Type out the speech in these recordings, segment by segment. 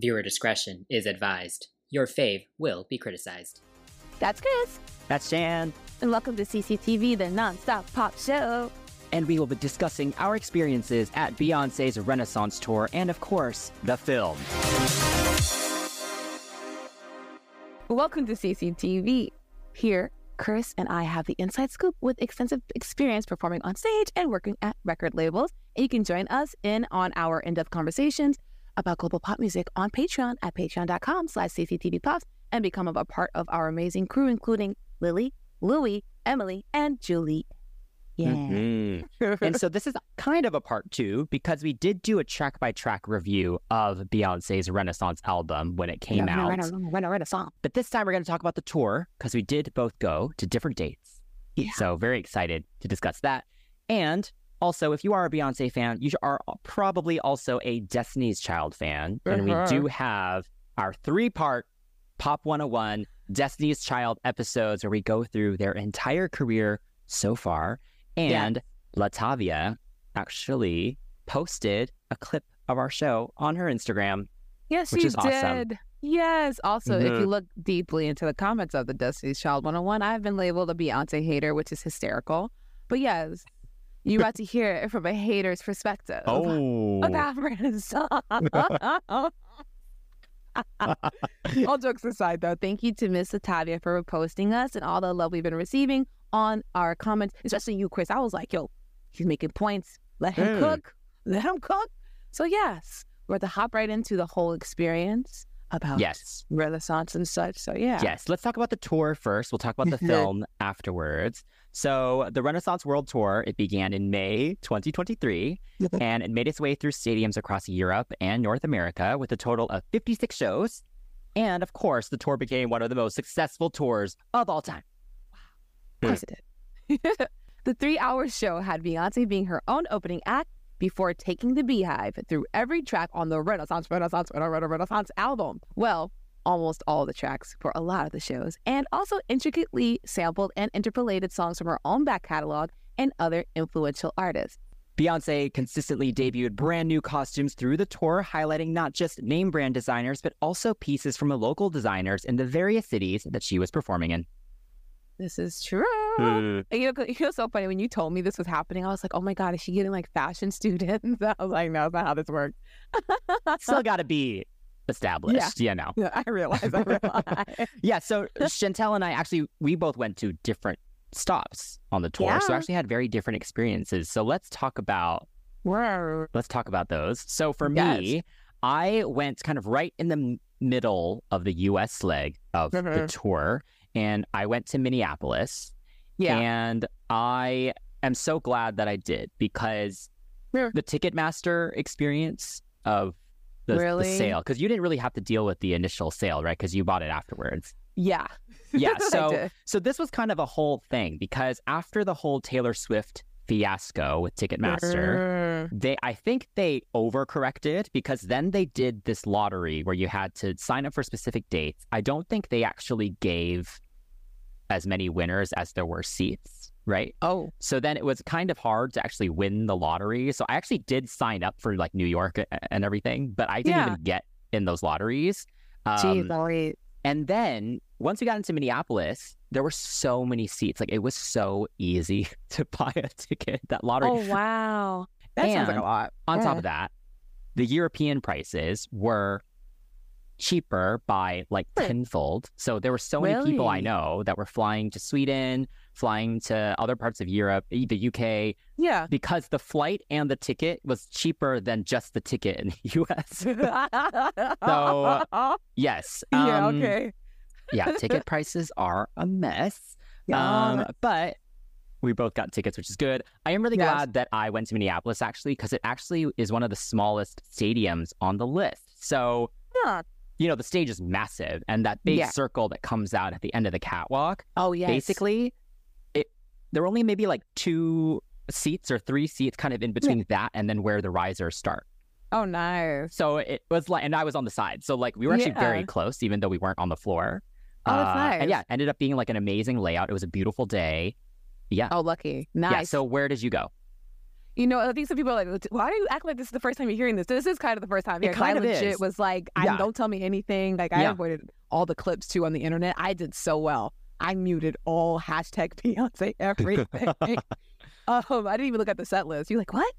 Viewer discretion is advised. Your fave will be criticized. That's Chris. That's Jan. And welcome to CCTV, the nonstop pop show. And we will be discussing our experiences at Beyonce's Renaissance Tour and, of course, the film. Welcome to CCTV. Here, Chris and I have the inside scoop with extensive experience performing on stage and working at record labels. And you can join us in on our in-depth conversations about global pop music on Patreon at patreon.com slash cctvpops and become a part of our amazing crew, including Lily, Louie, Emily, and Julie. Yeah. Mm-hmm. and so this is kind of a part two because we did do a track by track review of Beyonce's Renaissance album when it came yeah, out. Renaissance. But this time we're going to talk about the tour because we did both go to different dates. Yeah. So very excited to discuss that. And also, if you are a Beyonce fan, you are probably also a Destiny's Child fan. And we do have our three part Pop 101 Destiny's Child episodes where we go through their entire career so far. And yeah. Latavia actually posted a clip of our show on her Instagram. Yes, which she is did. Awesome. Yes. Also, Mm-hmm. if you look deeply into the comments of the Destiny's Child 101, I've been labeled a Beyonce hater, which is hysterical. But yes, you got to hear it from a hater's perspective. Oh. About Renaissance. all jokes aside, though, thank you to Miss Latavia for posting us and all the love we've been receiving on our comments, especially you, Chris. I was like, yo, he's making points. Let him Mm. cook. Let him cook. So, yes, we're about to hop right into the whole experience about Yes. Renaissance and such. So, yeah. Yes. Let's talk about the tour first. We'll talk about the film afterwards. So, the Renaissance World Tour, it began in May 2023 and it made its way through stadiums across Europe and North America with a total of 56 shows. And of course, the tour became one of the most successful tours of all time. Wow. Of course hmm. it did. the three hour show had Beyonce being her own opening act before taking the BeyHive through every track on the Renaissance, Renaissance, Renaissance, Renaissance album. Well, almost all the tracks for a lot of the shows, and also intricately sampled and interpolated songs from her own back catalog and other influential artists. Beyonce consistently debuted brand new costumes through the tour, highlighting not just name brand designers, but also pieces from the local designers in the various cities that she was performing in. This is true. Hmm. You know, you know, so funny when you told me this was happening. I was like, "Oh my god, is she getting like fashion students?" I was like, "No, that's not how this works." Still got to be established, you know. Yeah, I realize. I realize. Yeah, so Chantel and I actually, we both went to different stops on the tour. So Yeah. actually had very different experiences. So let's talk about Whoa. let's talk about those. So for Yes. me, I went kind of right in the middle of the US leg of the Mhm. tour and I went to Minneapolis Yeah. and I am so glad that I did because Yeah. the Ticketmaster experience of the, the sale, because you didn't really have to deal with the initial sale, right? Because you bought it afterwards. yeah. Yeah. So so this was kind of a whole thing because after the whole Taylor Swift fiasco with Ticketmaster, they I think they overcorrected because then they did this lottery where you had to sign up for specific dates. I don't think they actually gave as many winners as there were seats, right? Oh, So then it was kind of hard to actually win the lottery. So I actually did sign up for like New York and everything, but I didn't Yeah. even get in those lotteries. Um, and then once we got into Minneapolis, there were so many seats. Like it was so easy to buy a ticket. That lottery. Oh wow, that sounds like a lot. On top of that, the European prices were cheaper by like tenfold. So there were so many people I know that were flying to Sweden, flying to other parts of Europe, the UK, Yeah. because the flight and the ticket was cheaper than just the ticket in the US. so yes. yeah, um, okay. yeah, ticket prices are a mess. Um, but we both got tickets, which is good. I am really Yes. glad that I went to Minneapolis actually, because it actually is one of the smallest stadiums on the list. So, Huh. You know, the stage is massive, and that big Yeah. circle that comes out at the end of the catwalk, oh yes. basically, it there were only maybe like two seats or three seats kind of in between that and then where the risers start. Oh nice. So it was like, and I was on the side. So like we were actually very close, even though we weren't on the floor. Oh, that's Uh, And nice. yeah, ended up being like an amazing layout. It was a beautiful day. Yeah. Oh lucky. Nice. Yeah. So where did you go? You know, I think some people are like, why do you act like this is the first time you're hearing this? This is kind of the first time. Yeah, 'cause I kind of legit is. was like, I Yeah. don't tell me anything. Like I Yeah. avoided all the clips too on the internet. I did so well. I muted all hashtag Beyonce everything. um, I didn't even look at the set list. You're like, what?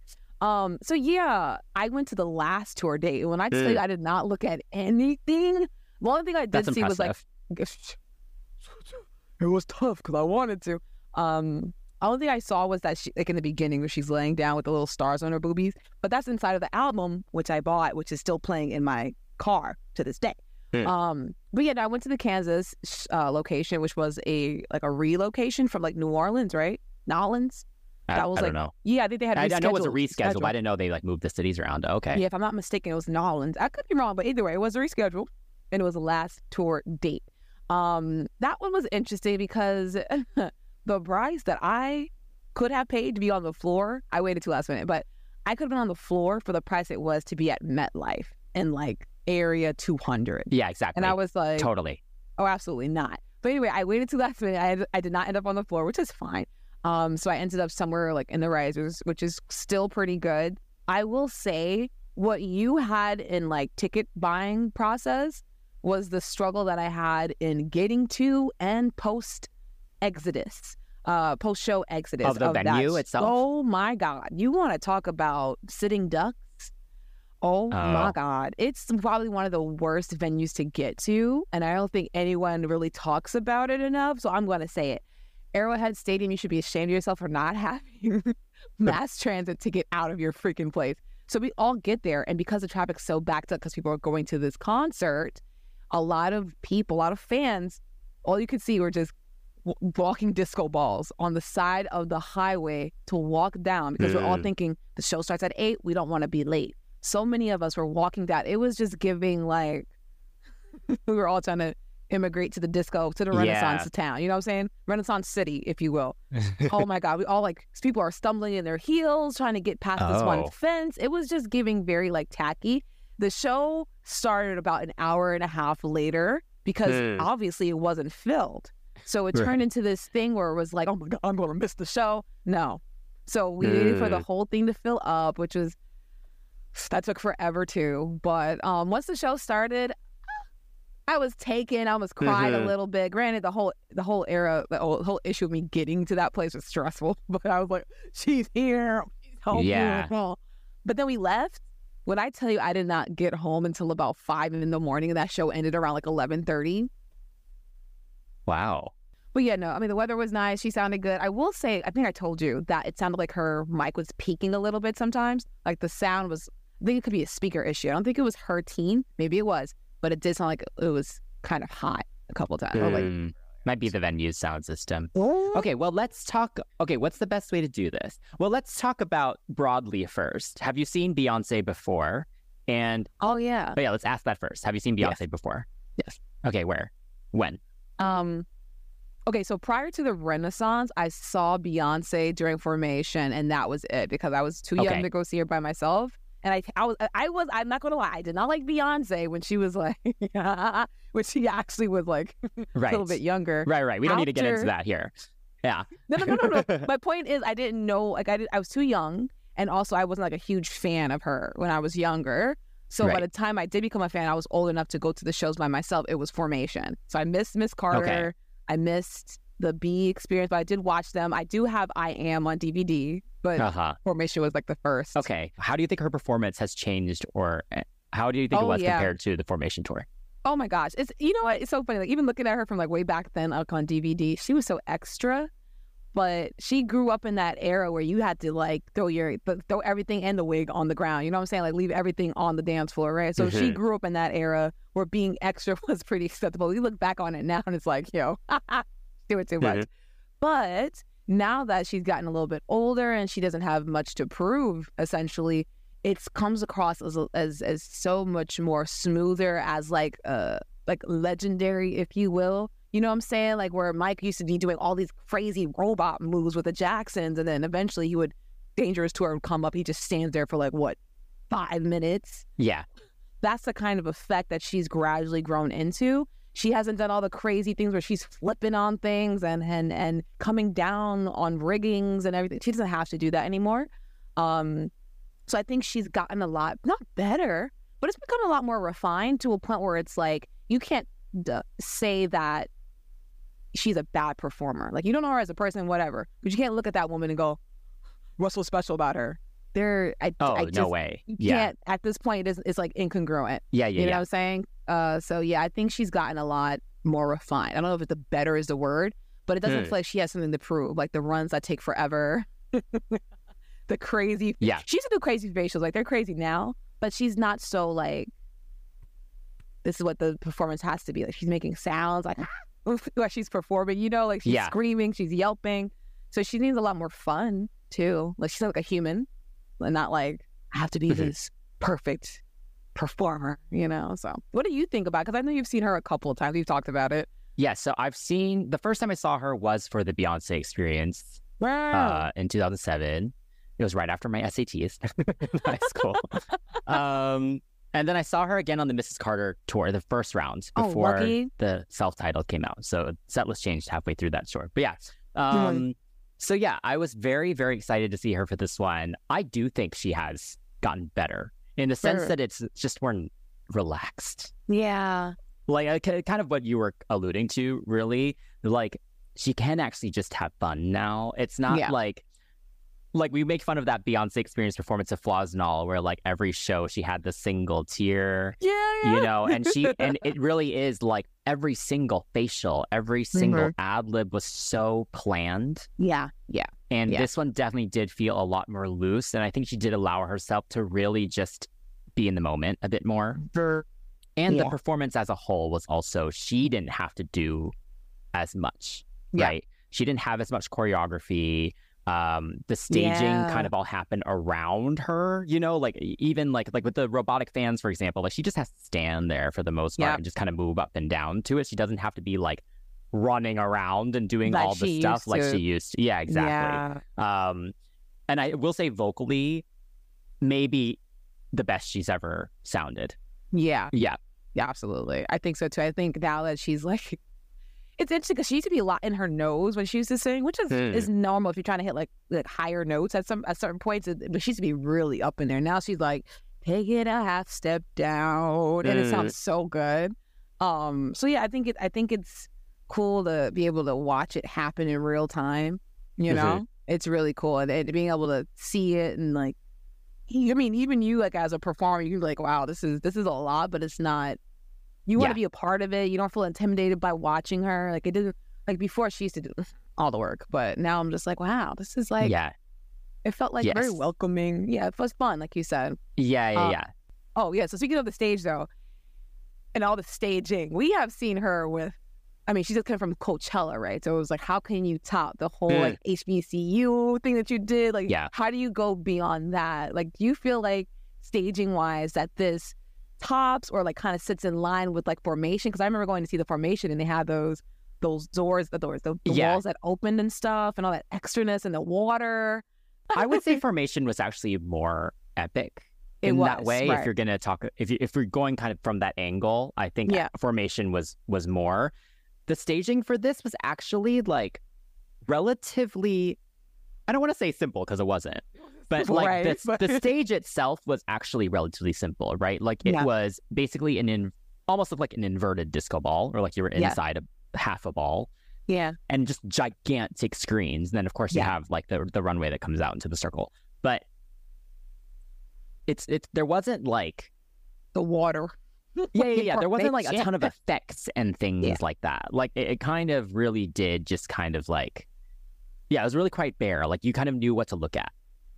Um, so yeah, I went to the last tour date. And when I tell you Mm. I did not look at anything, the only thing I did That's see was like impressive. it was tough because I wanted to. Um, only thing I saw was that she, like in the beginning, where she's laying down with the little stars on her boobies. But that's inside of the album, which I bought, which is still playing in my car to this day. Hmm. Um, but yeah, no, I went to the Kansas uh, location, which was a like a relocation from like New Orleans, right? Nolans. I, that was I like- don't know. Yeah, I think they had. I, I know it was a reschedule, but I didn't know they like moved the cities around. Okay. Yeah, if I'm not mistaken, it was Nolans. I could be wrong, but either way, it was a reschedule, and it was the last tour date. Um, that one was interesting because the price that I could have paid to be on the floor, I waited till last minute, but I could have been on the floor for the price it was to be at MetLife in like area 200. Yeah, exactly. And I was like, totally. Oh, absolutely not. But anyway, I waited till last minute. I, I did not end up on the floor, which is fine. Um, so I ended up somewhere like in the risers, which is still pretty good. I will say what you had in like ticket buying process was the struggle that I had in getting to and post exodus, uh, post show exodus Of the that. venue itself? Oh my God. You want to talk about sitting ducks? Oh, my Oh. God. It's probably one of the worst venues to get to. And I don't think anyone really talks about it enough. So I'm going to say it. Arrowhead Stadium, you should be ashamed of yourself for not having mass transit to get out of your freaking place. So we all get there. And because the traffic's so backed up because people are going to this concert, a lot of people, a lot of fans, all you could see were just walking disco balls on the side of the highway to walk down because we're all Mm. thinking the show starts at eight. We don't want to be late. So many of us were walking down. It was just giving like we were all trying to immigrate to the disco, to the Renaissance Yeah. town. You know what I'm saying? Renaissance city, if you will. oh my God. We all like people are stumbling in their heels trying to get past this one fence. It was just giving very like tacky. The show started about an hour and a half later because Hmm. obviously it wasn't filled. So it Right. turned into this thing where it was like, oh my God, I'm going to miss the show. No. So we waited for the whole thing to fill up, which was, that took forever too. But um, once the show started, I was taken. I was cried a Mhm. little bit. Granted, the whole the whole era, the whole, whole issue of me getting to that place was stressful. But I was like, she's here. Please help me." Yeah. But then we left. When I tell you, I did not get home until about five in the morning, and that show ended around like eleven thirty. Wow. But yeah, no, I mean the weather was nice. She sounded good. I will say, I think I told you that it sounded like her mic was peaking a little bit sometimes. Like the sound was. I think it could be a speaker issue. I don't think it was her team. Maybe it was, but it did sound like it was kind of hot a couple times. Was like, Hmm. Might be the venue's sound system. oh, Okay, well, let's talk. Okay, what's the best way to do this? Well, let's talk about broadly first. Have you seen Beyonce before? And oh yeah. But yeah, let's ask that first. Have you seen Yes. Beyonce before? Yes. Okay, where? When? Um, okay, so prior to the Renaissance, I saw Beyonce during Formation, and that was it because I was too young to go see her by myself. And I, I was, I was, I'm not gonna lie, I did not like Beyonce when she was like, when she actually was like Right. a little bit younger. Right, right. We don't need to get into that here. Yeah. No, no, no, no, no. My point is, I didn't know, like, I did, I was too young, and also I wasn't like a huge fan of her when I was younger. So by the time I did become a fan, I was old enough to go to the shows by myself. It was Formation, so I missed Miss Carter. I missed the B experience, but I did watch them. I do have I Am on DVD, but Uh huh. Formation was like the first. Okay. How do you think her performance has changed, or eh, how do you think it Oh, was yeah. compared to the Formation tour? Oh my gosh. It's you know what? It's so funny. Like even looking at her from like way back then like on DVD, she was so extra. But she grew up in that era where you had to like throw your throw everything and the wig on the ground. You know what I'm saying? Like leave everything on the dance floor, right? So she Mhm. grew up in that era where being extra was pretty acceptable. We look back on it now and it's like, yo, do it too much. Mhm. But now that she's gotten a little bit older and she doesn't have much to prove, essentially, it comes across as as as so much more smoother, as like uh like legendary, if you will. You know what I'm saying? Like where Mike used to be doing all these crazy robot moves with the Jacksons, and then eventually he would dangerous tour would come up. He just stands there for like what five minutes Yeah. that's the kind of effect that she's gradually grown into. She hasn't done all the crazy things where she's flipping on things and and and coming down on riggings and everything. She doesn't have to do that anymore. Um, so I think she's gotten a lot not better, but it's become a lot more refined to a point where it's like you can't d- say that she's a bad performer. Like you don't know her as a person, whatever, but you can't look at that woman and go, "What's so special about her?" There, I, Oh, I no way. you Yeah. can't at this point it's, it's like incongruent Yeah, yeah, you know yeah. what i'm saying uh so yeah i think she's gotten a lot more refined i don't know if it's the better is the word but it doesn't Hmm. feel like she has something to prove like the runs that take forever the crazy Yeah. she used to do crazy facials like they're crazy now but she's not so like this is what the performance has to be like she's making sounds like like she's performing you know like she's Yeah. screaming she's yelping so she needs a lot more fun too like she's like a human and not like I have to be Mhm. this perfect performer, you know. So, what do you think about? Because I know you've seen her a couple of times. We've talked about it. Yeah, so I've seen the first time I saw her was for the Beyonce experience Wow. uh, in 2007. It was right after my SATs in high school. um, and then I saw her again on the Mrs. Carter tour, the first round Oh, before lucky. the self-titled came out. So set list changed halfway through that tour. But yeah, um, so yeah, I was very very excited to see her for this one. I do think she has gotten better in the sense Sure. that it's just more relaxed yeah. like uh, kind of what you were alluding to really like she can actually just have fun now it's not Yeah. like like we make fun of that beyonce experience performance of flaws and all where like every show she had the single tear Yeah. you know and she and it really is like every single facial every single Mhm. ad lib was so planned Yeah. Yeah. and Yeah. this one definitely did feel a lot more loose and i think she did allow herself to really just be in the moment a bit more and the performance as a whole was also she didn't have to do as much Yeah. right she didn't have as much choreography um the staging Yeah. kind of all happened around her you know like even like like with the robotic fans for example like she just has to stand there for the most part Yeah. and just kind of move up and down to it she doesn't have to be like running around and doing Like all the stuff like she used to yeah exactly Yeah. um, and I will say vocally, maybe the best she's ever sounded. Yeah. Yeah. Yeah. Absolutely. I think so too. I think now that she's like, it's interesting because she used to be a lot in her nose when she used to sing, which is Hmm. is normal if you're trying to hit like like higher notes at some at certain points. But she used to be really up in there. Now she's like, take it a half step down, and it Hmm. sounds so good. Um. So yeah, I think it. I think it's cool to be able to watch it happen in real time. You Mhm. know, it's really cool, and, and being able to see it and like, I mean, even you like as a performer, you're like, wow, this is this is a lot, but it's not. You want Yeah. to be a part of it. You don't feel intimidated by watching her. Like it didn't. Like before, she used to do all the work, but now I'm just like, wow, this is like. yeah. It felt like very welcoming. Yeah, it was fun, like you said. Yeah. Yeah. Uh, yeah. Oh yeah. So speaking of the stage though, and all the staging, we have seen her with. I mean, she's just coming from Coachella, right? So it was like, how can you top the whole Mm. like HBCU thing that you did? Like, Yeah. how do you go beyond that? Like, do you feel like staging wise that this tops or like kind of sits in line with like formation? Because I remember going to see the formation and they had those those doors, the doors, the, the Yeah. walls that opened and stuff, and all that extraness and the water. I would say formation was actually more epic. In that way, right. if you're gonna talk, if you, if you're going kind of from that angle, I think Yeah. formation was was more. The staging for this was actually like relatively. I don't want to say simple because it wasn't, but like Right, the, the stage itself was actually relatively simple, right? Like it Yeah. was basically an in, almost like an inverted disco ball, or like you were Yeah. inside a half a ball, Yeah. and just gigantic screens. And then of course you Yeah. have like the the runway that comes out into the circle, but it's it's there wasn't like The water. yeah, yeah, yeah. There wasn't like a ton of effects and things Yeah. like that. Like it, it kind of really did just kind of like, yeah, it was really quite bare. Like you kind of knew what to look at.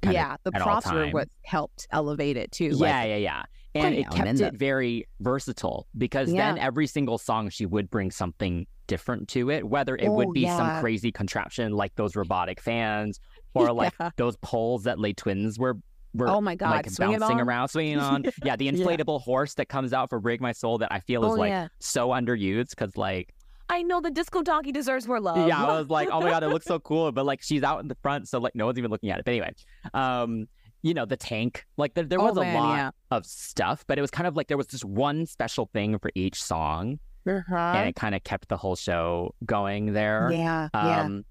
Yeah, the at all props were what helped elevate it too. yeah, like, yeah, yeah. And it kept it the- very versatile because then every single song she would bring something different to it, whether it would Oh, be some crazy contraption like those robotic fans or like Yeah. those poles that Les Twins were were Oh my god, like swing bouncing around, swinging on. yeah, the Yeah. inflatable horse that comes out for "Break My Soul" that I feel is Oh, like yeah. so underused because like I know the disco donkey deserves more love. yeah, I was like, oh my god, it looks so cool, but like she's out in the front, so like no one's even looking at it. But anyway, um, you know the tank, like there, there Oh, was a lot yeah. of stuff, but it was kind of like there was just one special thing for each song, Uh-huh. and it kind of kept the whole show going there. yeah, yeah. Um,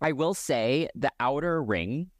I will say the outer ring.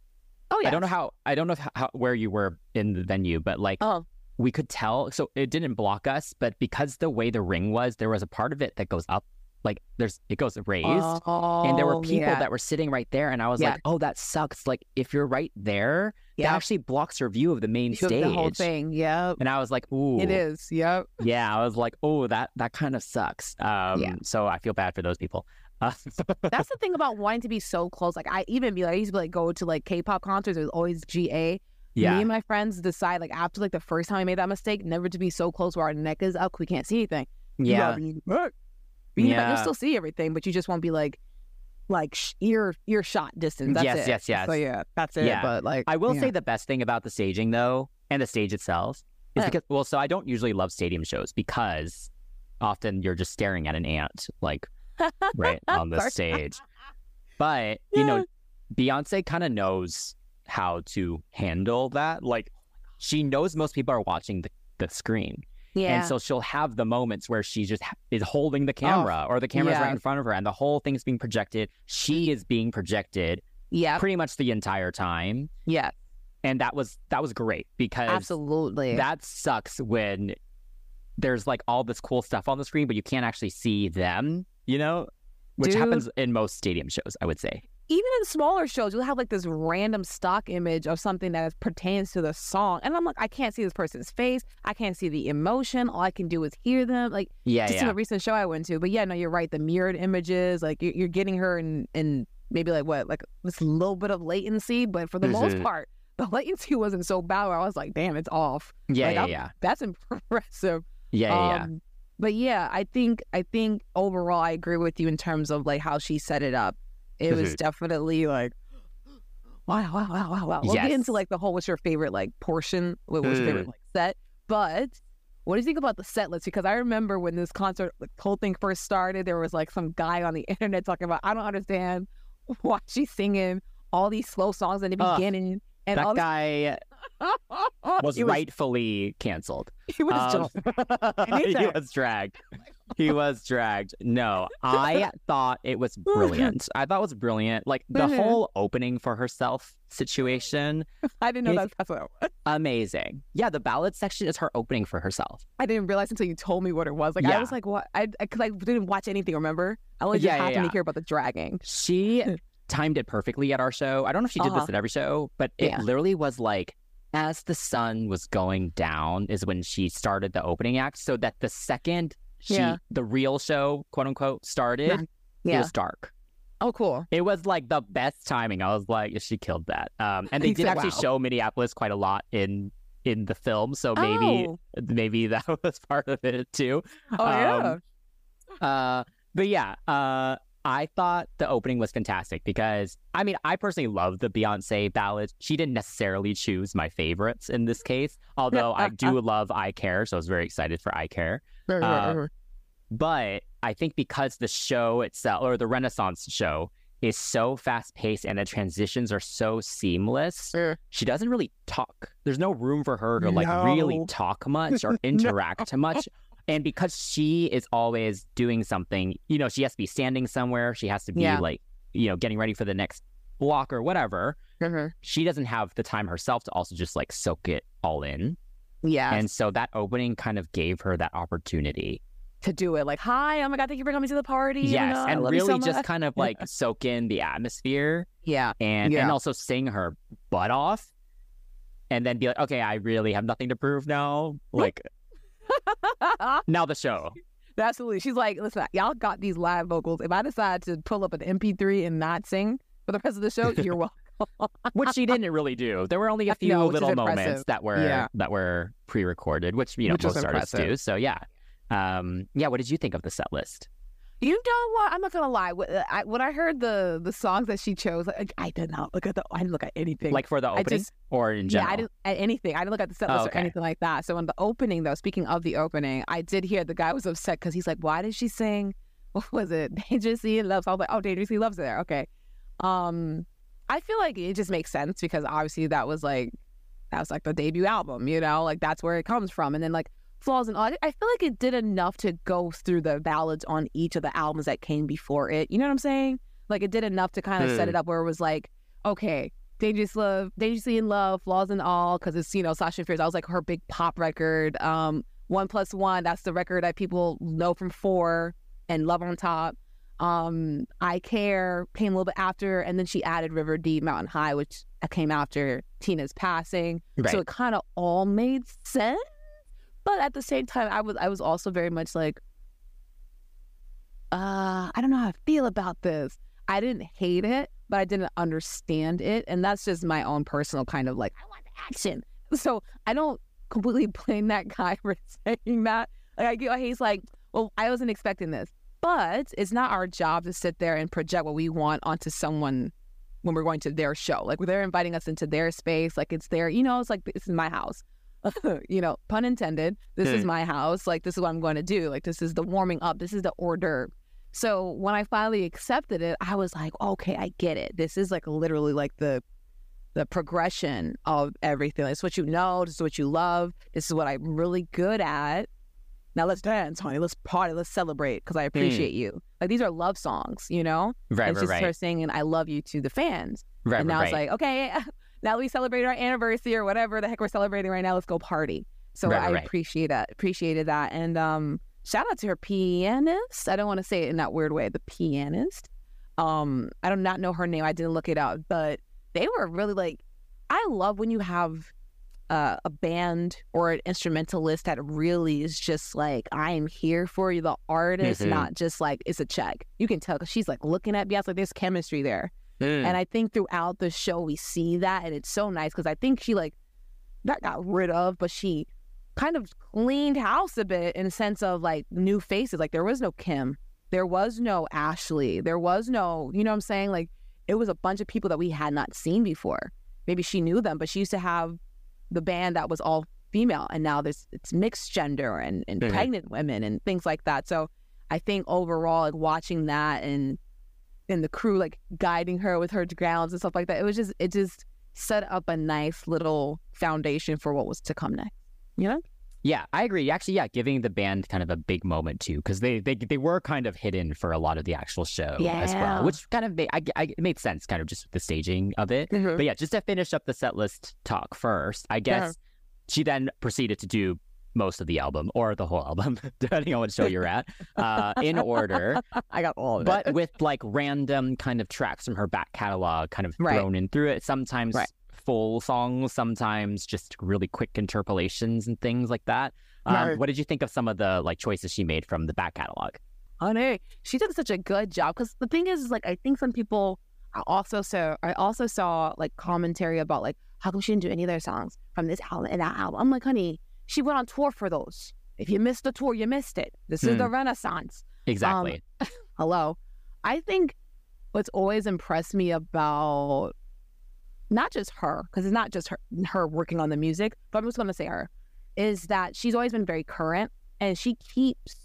Oh yeah. I don't know how I don't know how, how where you were in the venue, but like Oh. we could tell. So it didn't block us, but because the way the ring was, there was a part of it that goes up, like there's it goes raised, and there were Oh, people yeah. that were sitting right there, and I was Yeah. like, oh, that sucks. Like if you're right there, yeah. that actually blocks your view of the main Took stage. the whole thing. Yep. And I was like, ooh, It is. Yep. Yeah, I was like, oh, that that kind of sucks. Um, Yeah. so I feel bad for those people. Uh, That's the thing about wanting to be so close. Like I even be like I used to be, like go to like K-pop concerts. There's always GA. yeah, Me and my friends decide like after like the first time I made that mistake, never to be so close where our neck is up, we can't see anything. You yeah. gotta be, "Look." You know, Yeah. you'll still see everything, but you just won't be like like sh- ear ear shot distance. That's Yes, it. yes, yes. So yeah, that's it. Yeah. But like I will yeah. say the best thing about the staging though, and the stage itself, is Uh. because well, so I don't usually love stadium shows because often you're just staring at an ant, like right on the stage. But you know, Beyonce kind of knows how to handle that. Like she knows most people are watching the, the screen. Yeah. And so she'll have the moments where she just is holding the oh, camera or the camera's right in front of her and the whole thing's being projected. She is being projected yeah. pretty much the entire time. Yeah. And that was that was great because Absolutely. that sucks when there's like all this cool stuff on the screen, but you can't actually see them, you know? Which Dude. happens in most stadium shows, I would say. Even in smaller shows, you'll have like this random stock image of something that pertains to the song, and I'm like, I can't see this person's face, I can't see the emotion. All I can do is hear them. Like Yeah, just in a recent show I went to, but yeah, no, you're right. The mirrored images, like you're, you're getting her in in maybe like what, like this little bit of latency, but for the most Mhm. part, the latency wasn't so bad. Where I was like, damn, it's off. Yeah, Like, yeah, yeah. That's impressive. Yeah, yeah, yeah. Um, but yeah, I think I think overall I agree with you in terms of like how she set it up. It was definitely like wow, wow, wow, wow, wow. We'll get into like the whole what's your favorite like portion, what was your Mm. favorite like set. But what do you think about the set list? Because I remember when this concert, the whole thing first started, there was like some guy on the internet talking about, I don't understand why she's singing all these slow songs in the Ugh, beginning. And that guy was he rightfully canceled. He was Um, just he was dragged. He was dragged. No, I thought it was brilliant. I thought it was brilliant. Like the Mhm. whole opening for herself situation, I didn't know that's, that's what it was. amazing. Yeah, the ballad section is her opening for herself. I didn't realize until you told me what it was. Like I was like, what? I because I, didn't watch anything. Remember? I only just Yeah, yeah, happened yeah. to hear about the dragging. She timed it perfectly at our show. I don't know if she did Uh-huh. this at every show, but it Yeah. literally was like as the sun was going down is when she started the opening act, so that the second she Yeah. the real show, quote unquote, started, it Yeah. was dark. Oh, cool. It was like the best timing. I was like, she killed that. Um, and they did actually "Wow." show Minneapolis quite a lot in in the film, so maybe Oh, maybe that was part of it too. oh yeah. Um, Uh, but yeah, uh, I thought the opening was fantastic because I mean, I personally love the Beyonce ballad. She didn't necessarily choose my favorites in this case, although I do love I Care, so I was very excited for I Care. uh, But I think because the show itself, or the Renaissance show, is so fast paced and the transitions are so seamless, Yeah. she doesn't really talk. There's no room for her to like really talk much or interact much. And because she is always doing something, you know, she has to be standing somewhere. She has to be Yeah. like, you know, getting ready for the next block or whatever. Mm-hmm. She doesn't have the time herself to also just like soak it all in. yeah. And so that opening kind of gave her that opportunity. to do it like, hi, oh my god, thank you for coming to the party. you yes. know, and you so really just kind of like soak in the atmosphere yeah. and Yeah. and also sing her butt off and then be like, okay, I really have nothing to prove now. Like now the show. Absolutely. She's like, listen, y'all got these live vocals. If I decide to pull up an MP3 and not sing for the rest of the show, you're welcome. which she didn't really do. There were only a few No, little moments that were Yeah. that were pre-recorded, which you know Which most artists do. So yeah, um, yeah. What did you think of the set list? You know what? I'm not gonna lie. When I, heard the the songs that she chose, like, I did not look at the. I didn't look at anything. Like for the opening just- or in general. yeah. I didn't at anything. I didn't look at the set Oh, okay. or anything like that. So in the opening, though, speaking of the opening, I did hear the guy was upset because he's like, "Why did she sing? What was it? Dangerously in Love?" So I was like, "Oh, Dangerously Love's there." Okay. Um, I feel like it just makes sense because obviously that was like that was like the debut album, you know, like that's where it comes from. And then like flaws and all, I feel like it did enough to go through the ballads on each of the albums that came before it. You know what I'm saying? Like it did enough to kind of set Hmm. it up where it was like, okay, Dangerous Love, Dangerously in Love, Flaws and All, because it's, you know, Sasha Fierce. I was like her big pop record. Um, One Plus One, that's the record that people know from Four and Love on Top. Um, I Care came a little bit after, and then she added River Deep, Mountain High, which came after Tina's passing. Right. So it kind of all made sense. But at the same time, I was I was also very much like, uh, I don't know how I feel about this. I didn't hate it, but I didn't understand it. And that's just my own personal kind of like, I want action. So I don't completely blame that guy for saying that. Like I get he's like, well, I wasn't expecting this. But it's not our job to sit there and project what we want onto someone when we're going to their show. Like they're inviting us into their space, like it's their, you know, it's like this is my house. you know, pun intended. This is Hmm. my house. Like this is what I'm going to do. Like this is the warming up. This is the hors d'oeuvre. So when I finally accepted it, I was like, okay, I get it. This is like literally like the the progression of everything. It's what you know. This is what you love. This is what I'm really good at. Now let's dance, honey. Let's party. Let's celebrate because I appreciate you. Like these are love songs, you know. right, and right, she's right, her singing "I love you" to the fans. right, and now right, it's like, okay, now we celebrate our anniversary or whatever the heck we're celebrating right now. Let's go party. So Right, I right, appreciate that. Appreciated that. And um, shout out to her pianist. I don't want to say it in that weird way. The pianist. Um, I do not know her name. I didn't look it up, but they were really like. I love when you have uh, a band or an instrumentalist that really is just like, I am here for you, the artist, Mhm. not just like it's a check. You can tell because she's like looking at me. I was Like there's chemistry there. Mm. And I think throughout the show we see that, and it's so nice because I think she like not got rid of, but she kind of cleaned house a bit in a sense of like new faces. Like there was no Kim, there was no Ashley, there was no, you know what I'm saying? Like it was a bunch of people that we had not seen before. Maybe she knew them, but she used to have the band that was all female, and now there's it's mixed gender and, and Mhm. pregnant women and things like that. So I think overall, like watching that and and the crew like guiding her with her grounds and stuff like that. It was just it just set up a nice little foundation for what was to come next. You know? Yeah, I agree. Actually, yeah, giving the band kind of a big moment too, because they, they they were kind of hidden for a lot of the actual show as well, which kind of made I, I, it made sense, kind of just with the staging of it. Mm-hmm. But yeah, just to finish up the set list talk first, I guess she then proceeded to do most of the album or the whole album, depending on what show you're at, uh, in order, I got all of but with like random kind of tracks from her back catalog kind of Right. thrown in through it. Sometimes Right. full songs, sometimes just really quick interpolations and things like that. Um, Right. What did you think of some of the like choices she made from the back catalog? honey, she did such a good job. Because the thing is, is, like I think some people also saw I also saw like commentary about like how come she didn't do any of their songs from this album and that album. I'm like, honey, she went on tour for those. If you missed the tour, you missed it. This is Hmm. the Renaissance. Exactly. Hello. I think what's always impressed me about not just her, because it's not just her, her working on the music, but I'm just going to say her, is that she's always been very current and she keeps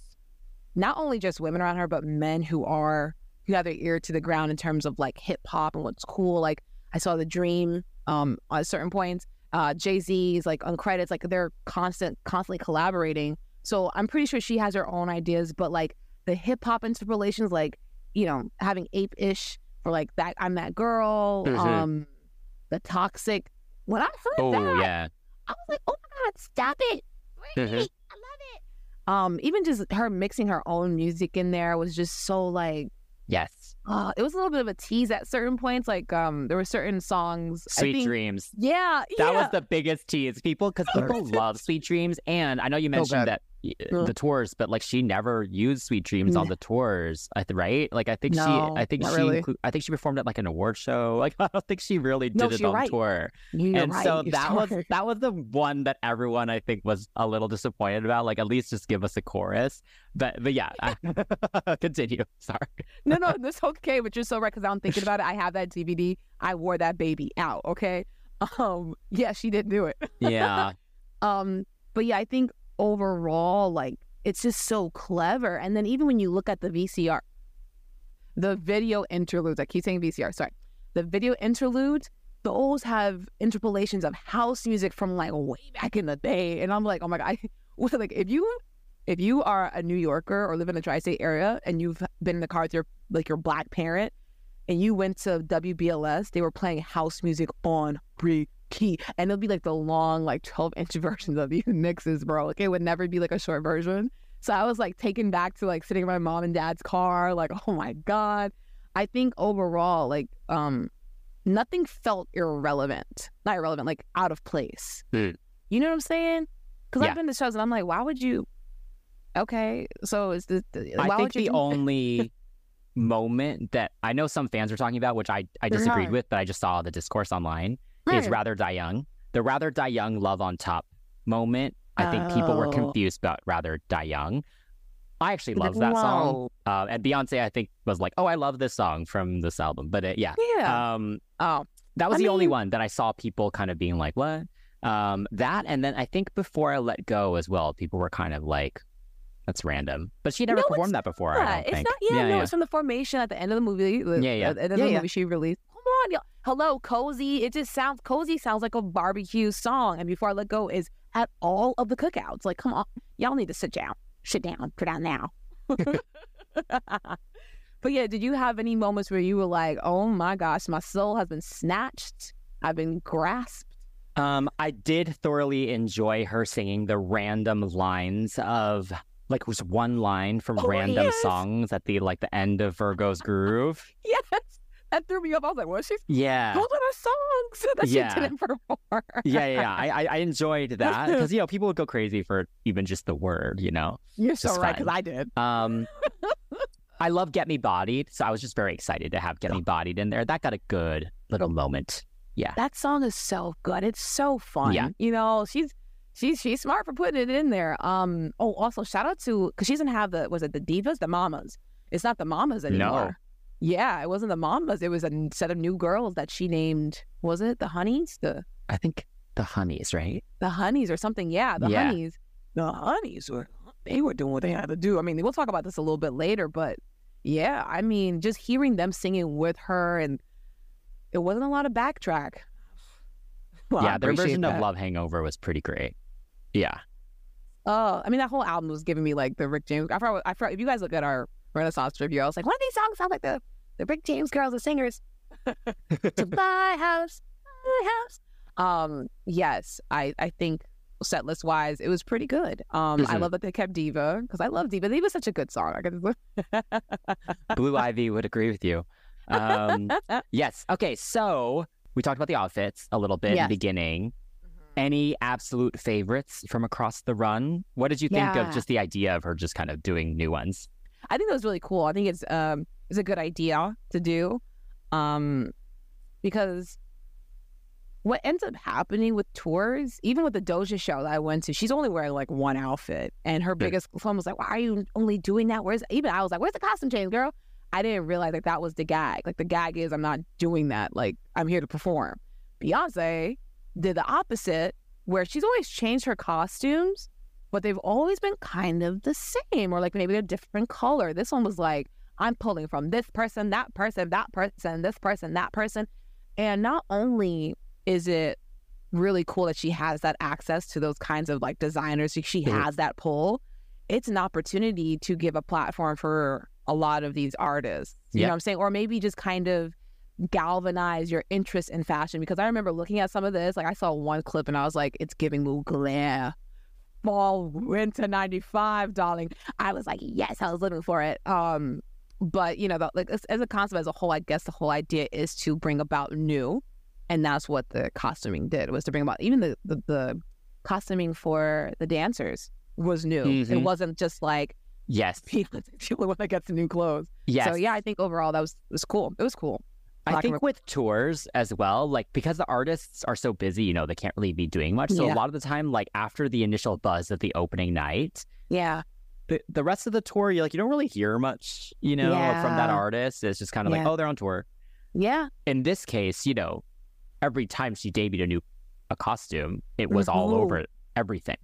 not only just women around her, but men who are, who have their ear to the ground in terms of like hip hop and what's cool. Like I saw The Dream um, at certain points. Uh, Jay Z's like on credits, like they're constant, constantly collaborating. So I'm pretty sure she has her own ideas, but like the hip hop interpolations, like you know, having ape ish for like that I'm that girl, Mhm. um, the toxic. When I heard oh that, yeah. I was like, oh my god, stop it! Really? Mhm. I love it. Um, even just her mixing her own music in there was just so like Yes. Uh, it was a little bit of a tease at certain points. Like um, there were certain songs. I Sweet think- Dreams. Yeah, That yeah. was the biggest tease. People, because people love Sweet Dreams. And I know you mentioned bad. that the tours, but like she never used Sweet Dreams on the tours, right? Like I think No, she, I think she, really. inclu- I think she performed at like an award show. Like I don't think she really did it on right. tour. You're and right, so you're that was that was the one that everyone I think was a little disappointed about. Like at least just give us a chorus. But but yeah, continue. Sorry. no, no, that's okay. But you're so right because I'm thinking about it. I have that DVD. I wore that baby out. Okay. Um. Yeah, she didn't do it. Yeah. Um. But yeah, I think overall, like, it's just so clever. And then even when you look at the VCR, the video interludes. I keep saying VCR. Sorry. The video interludes. Those have interpolations of house music from like way back in the day, and I'm like, oh my god! Like if you if you are a New Yorker or live in the tri-state area and you've been in the car with your like your black parent and you went to WBLS, they were playing house music on repeat, and it'll be like the long like 12 inch versions of these mixes, bro. Like it would never be like a short version. So I was like taken back to like sitting in my mom and dad's car, like oh my god. I think overall, like um, nothing felt irrelevant, not irrelevant, like out of place. Hmm. You know what I'm saying? Because Yeah. I've been to shows and I'm like, why would you? Okay, so is this? I think the only moment that I know some fans are talking about, which I, I disagreed with, but I just saw the discourse online, is Rather Die Young. The Rather Die Young Love on Top moment, I think people were Oh. confused about Rather Die Young. I actually love that song. Uh, and Beyonce, I think, was like, oh, I love this song from this album. But it, yeah. Yeah. Um, oh, that was I the only one that I saw people kind of being like, what? Um, that, and then I think Before I Let Go as well, people were kind of like, that's random. But she never No, performed that before, I don't it's think. not. Yeah, no, it's from the formation at the end of the movie. the- Yeah, yeah. At the end of Yeah, the yeah. movie, she released. Come on, y'all. Hello, cozy. It just sounds cozy. Sounds like a barbecue song. And before I let go is at all of the cookouts. Like, come on, y'all need to sit down. Sit down. Sit down now. but yeah, did you have any moments where you were like, "Oh my gosh, my soul has been snatched. I've been grasped." Um, I did thoroughly enjoy her singing the random lines of like was one line from Oh, random yes. songs at the like the end of Virgo's Groove. Yes, that threw me off. I was like, "What? She's Yeah. those are the songs that Yeah. she didn't perform." Yeah, yeah, yeah. I, I, I enjoyed that because you know people would go crazy for even just the word, you know. You're so right because. I did. Um, I love Get Me Bodied, so I was just very excited to have Get Me Bodied in there. That got a good little moment. Yeah, That song is so good. It's so fun. Yeah. You know, she's she's she's smart for putting it in there. Um. Oh, also shout out to because she doesn't have the was it the divas the mamas. It's not the mamas anymore. Yeah, it wasn't the mamas. It was a set of new girls that she named. Was it the honeys? The I think the Honeys, right? the honeys or something. Yeah, the Yeah. honeys. The honeys were they were doing what they had to do. I mean, we'll talk about this a little bit later, but yeah, I mean, just hearing them singing with her and it wasn't a lot of backtrack. Well, yeah, their appreciate version of. Love Hangover was pretty great. Yeah. Oh, I mean, that whole album was giving me like the Rick James. I forgot, I forgot, if you guys look at our Renaissance review, I was like, one of these songs sound like the, the Rick James girls, the singers. to my house, my house. Um, yes, I, I think set list wise, it was pretty good. Um, I Mhm. love that they kept Diva because I love Diva. Diva's such a good song. I could Blue Ivy would agree with you. Um, yes. Okay. So we talked about the outfits a little bit in the beginning. Any absolute favorites from across the run? What did you think Yeah. of just the idea of her just kind of doing new ones? I think that was really cool. I think it's um it's a good idea to do, um, because what ends up happening with tours, even with the Doja show that I went to, she's only wearing like one outfit, and her biggest son was like, "Why are you only doing that? Where's even I was like, where's the costume change, girl?" I didn't realize like that was the gag. Like the gag is I'm not doing that. Like I'm here to perform. Beyonce did the opposite, where she's always changed her costumes but they've always been kind of the same, or like maybe they're different color. This one was like, I'm pulling from this person, that person, that person, this person, that person. And not only is it really cool that she has that access to those kinds of like designers, she, Mhm. has that pull, it's an opportunity to give a platform for a lot of these artists. You Yeah. know what I'm saying? Or maybe just kind of galvanize your interest in fashion because I remember looking at some of this. Like I saw one clip and I was like, it's giving Mugler fall winter 95 darling i was like yes i was living for it um but you know, the, like as, as a concept as a whole, I guess the whole idea is to bring about new, and that's what the costuming did was to bring about even the the, the costuming for the dancers was new. It Mhm. wasn't just like Yes. people only one that gets new clothes. Yes. So yeah, I think overall that was was cool. It was cool. I think and- with tours as well, like because the artists are so busy, you know, they can't really be doing much. So Yeah. a lot of the time, like after the initial buzz of the opening night, Yeah. the, the rest of the tour, you like you don't really hear much, you know, from that artist. It's just kind of like, oh, they're on tour. Yeah. In this case, you know, every time she debuted a new a costume, it was all Mhm. over everything.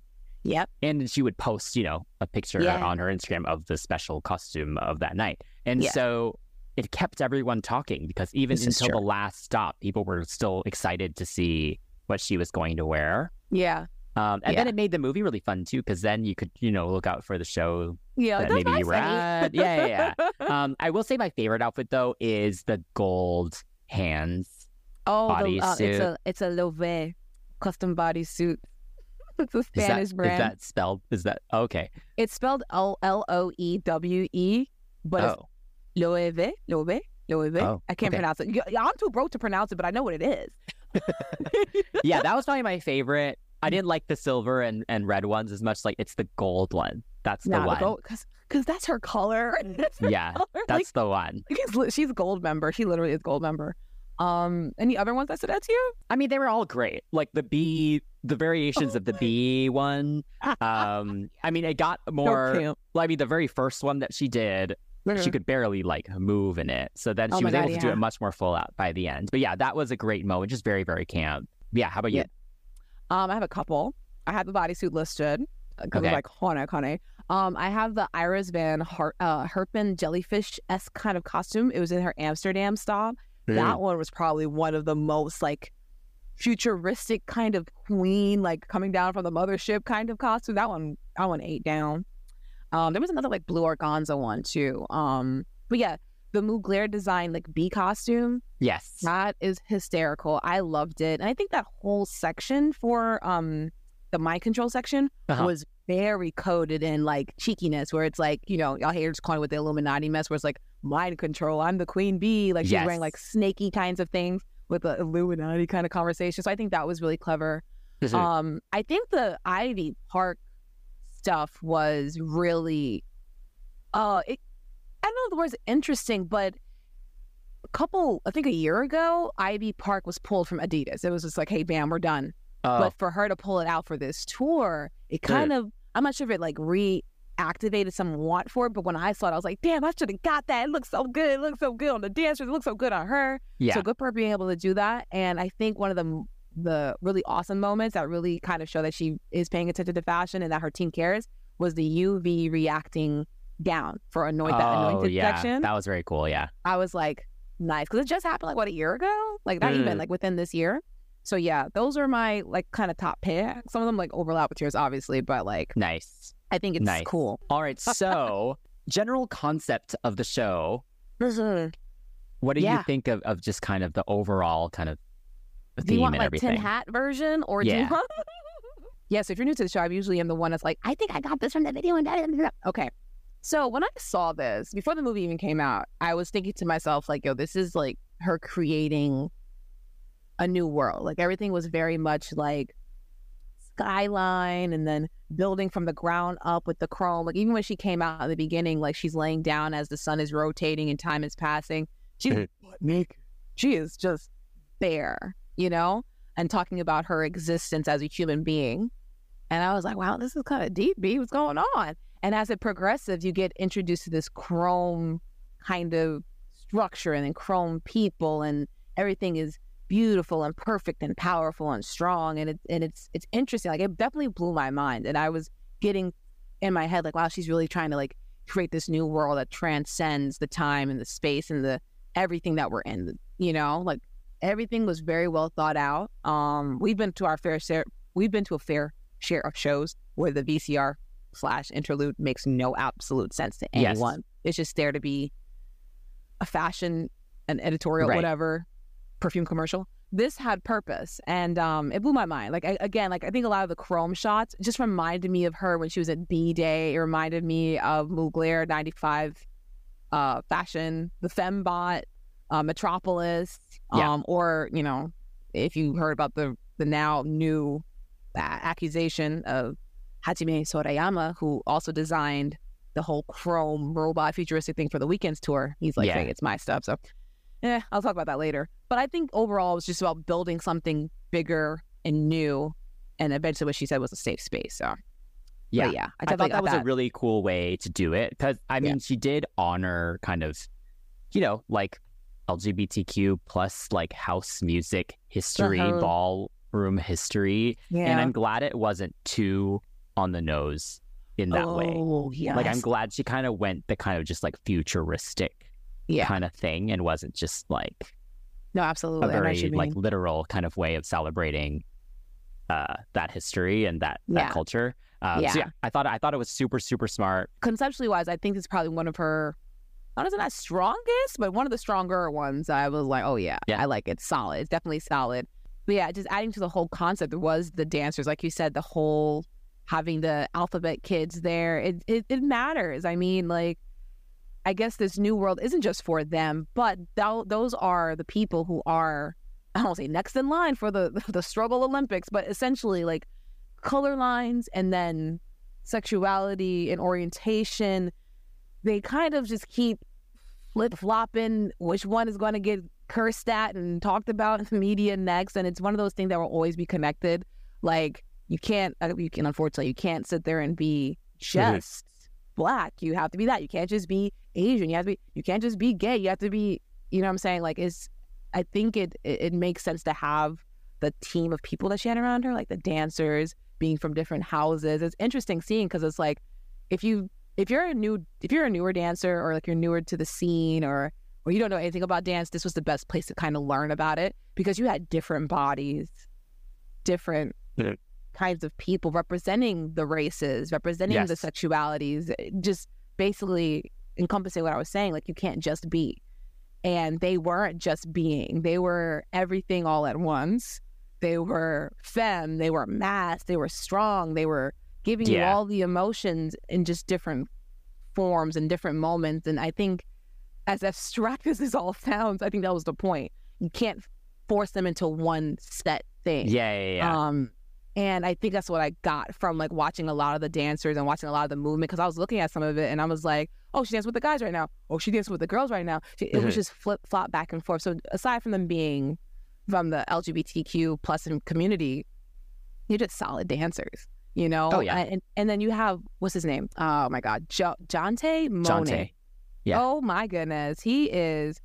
Yep. And she would post, you know, a picture Yeah. on her Instagram of the special costume of that night. And Yeah. so it kept everyone talking because even This until the last stop, people were still excited to see what she was going to wear. Yeah. Um, and then it made the movie really fun too, because then you could, you know, look out for the show Yeah. that maybe you were at. Yeah, yeah, yeah. um, I will say my favorite outfit though is the gold hands. Oh, the, uh, it's a it's a Loewe custom bodysuit. It's a Is that, Spanish is brand. that spelled? Is that okay? It's spelled L L O E W E, but it's oh, Loewe, Loewe, Loewe. Oh, I can't okay. pronounce it. I'm too broke to pronounce it, but I know what it is. yeah, that was probably my favorite. I didn't like the silver and, and red ones as much. Like it's the gold one. That's the Nah, one. gold, cause, cause that's her color. That's her Yeah, color. That's Like, the one. she's a gold member. She literally is gold member. Um, any other ones that stood out to you? I mean, they were all great. Like the bee, the variations of the bee one. Um, I mean, it got more. camp. Well, I mean, the very first one that she did, she could barely like move in it. So then Oh she was able God, to do it much more full out by the end. But yeah, that was a great moment. Just very, very camp. Yeah. How about you? Yeah. Um, I have a couple. I have the bodysuit listed because Okay. it's like honey, honey. Um, I have the Iris Van uh, Herpen jellyfish s kind of costume. It was in her Amsterdam stop. Mm. That one was probably one of the most like futuristic kind of queen, like coming down from the mothership kind of costume. That one, that one ate down. Um, there was another like blue organza one too. Um, but yeah, the Mugler design like bee costume. Yes. That is hysterical. I loved it. And I think that whole section for um the mind control section Uh-huh. was very coded in like cheekiness, where it's like, you know, y'all haters calling with the Illuminati mess, where it's like mind control, I'm the queen bee. Like she's wearing like snaky kinds of things with the Illuminati kind of conversation. So I think that was really clever. Mhm. Um, I think the Ivy Park stuff was really uh it, I don't know if the word's interesting, but a couple I think a year ago, Ivy Park was pulled from Adidas. It was just like, hey bam, we're done. oh, But for her to pull it out for this tour, it kind of I'm not sure if it like reactivated some want for it, but when I saw it, I was like, damn, I should have got that. It looks so good. It looks so good on the dancers. It looks so good on her. yeah. So good for her being able to do that. And I think one of the the really awesome moments that really kind of show that she is paying attention to fashion and that her team cares was the UV reacting down for anoint that oh, anointed yeah. section. That was very cool. Yeah. I was like, nice, because it just happened like what a year ago, like not even Mm. like within this year. So yeah, those are my like kind of top pick. Some of them like overlap with yours, obviously, but like Nice. I think it's Nice. cool. All right. So, general concept of the show. What do you think of, of just kind of the overall kind of Do you want like everything? tin hat version or do Yeah. you want? yeah. So if you're new to the show, I usually am the one that's like, I think I got this from the video and that. Okay. So when I saw this before the movie even came out, I was thinking to myself like, yo, this is like her creating a new world. Like everything was very much like skyline and then building from the ground up with the chrome. Like even when she came out in the beginning, like she's laying down as the sun is rotating and time is passing. She's naked. She is just there, you know, and talking about her existence as a human being. And I was like, wow, this is kind of deep, B. What's going on? And as it progresses, you get introduced to this chrome kind of structure and then chrome people and everything is beautiful and perfect and powerful and strong and it and it's it's interesting like it definitely blew my mind and I was getting in my head like wow she's really trying to like create this new world that transcends the time and the space and the everything that we're in you know like everything was very well thought out. Um we've been to our fair share we've been to a fair share of shows where the VCR slash interlude makes no absolute sense to Yes. anyone. It's just there to be a fashion an editorial Right. whatever perfume commercial. This had purpose and um it blew my mind. Like I, again like i think a lot of the chrome shots just reminded me of her when she was at B'Day it reminded me of mugler 95 uh, fashion, the Fembot, uh, Metropolis, um, Yeah. or you know, if you heard about the the now new uh, accusation of Hajime Sorayama, who also designed the whole chrome robot futuristic thing for the Weeknd's tour. He's like Yeah. saying it's my stuff. So, eh, I'll talk about that later. But I think overall, it was just about building something bigger and new. And eventually, what she said was a safe space. So, Yeah. but yeah, I, I thought that was a really cool way to do it because I Yeah. mean, she did honor kind of, you know, like LGBTQ plus like house music history, Uh-huh. ballroom history, yeah. and I'm glad it wasn't too on the nose in that way. Oh, yes. Like I'm glad she kind of went the kind of just like futuristic Yeah. kind of thing and wasn't just like No, absolutely. What very like mean. literal kind of way of celebrating uh that history and that Yeah. that culture. Um, Yeah. So yeah, I thought I thought it was super super smart. conceptually wise, I think it's probably one of her. I don't know, not strongest, but one of the stronger ones. I was like, oh yeah, Yeah. I like it. Solid. It's definitely solid. But yeah, just adding to the whole concept There was the dancers, like you said, the whole having the alphabet kids there. It it, it matters. I mean, like. I guess this new world isn't just for them, but th- those are the people who are, I don't say next in line for the the struggle Olympics, but essentially like color lines and then sexuality and orientation. They kind of just keep flip flopping which one is going to get cursed at and talked about in the media next. And it's one of those things that will always be connected. Like you can't, uh, you can unfortunately, you can't sit there and be just black. You have to be that. You can't just be Asian. You have to be. You can't just be gay. You have to be. You know what I'm saying? Like it's. I think it it, it makes sense to have the team of people that she had around her, like the dancers being from different houses. It's interesting seeing because it's like if you if you're a new if you're a newer dancer or like you're newer to the scene or or you don't know anything about dance, this was the best place to kind of learn about it because you had different bodies, different Yeah. kinds of people representing the races, representing the sexualities, eh, just basically encompassing what I was saying. Like you can't just be. And they weren't just being, they were everything all at once. They were femme, they were mass, they were strong, they were giving you all the emotions in just different forms and different moments. And I think, as abstract as this all sounds, I think that was the point. You can't force them into one set thing. Yeah, yeah, yeah. Um, and I think that's what I got from like watching a lot of the dancers and watching a lot of the movement because I was looking at some of it and I was like, oh, she danced with the guys right now. Oh, she danced with the girls right now. She, it was Mhm. just flip flop back and forth. So aside from them being from the LGBTQ plus community, you're just solid dancers, you know. Oh, yeah. And and then you have what's his name? Oh my God, jo- Jonte Moaning. Jonte. Yeah. Oh my goodness, he is.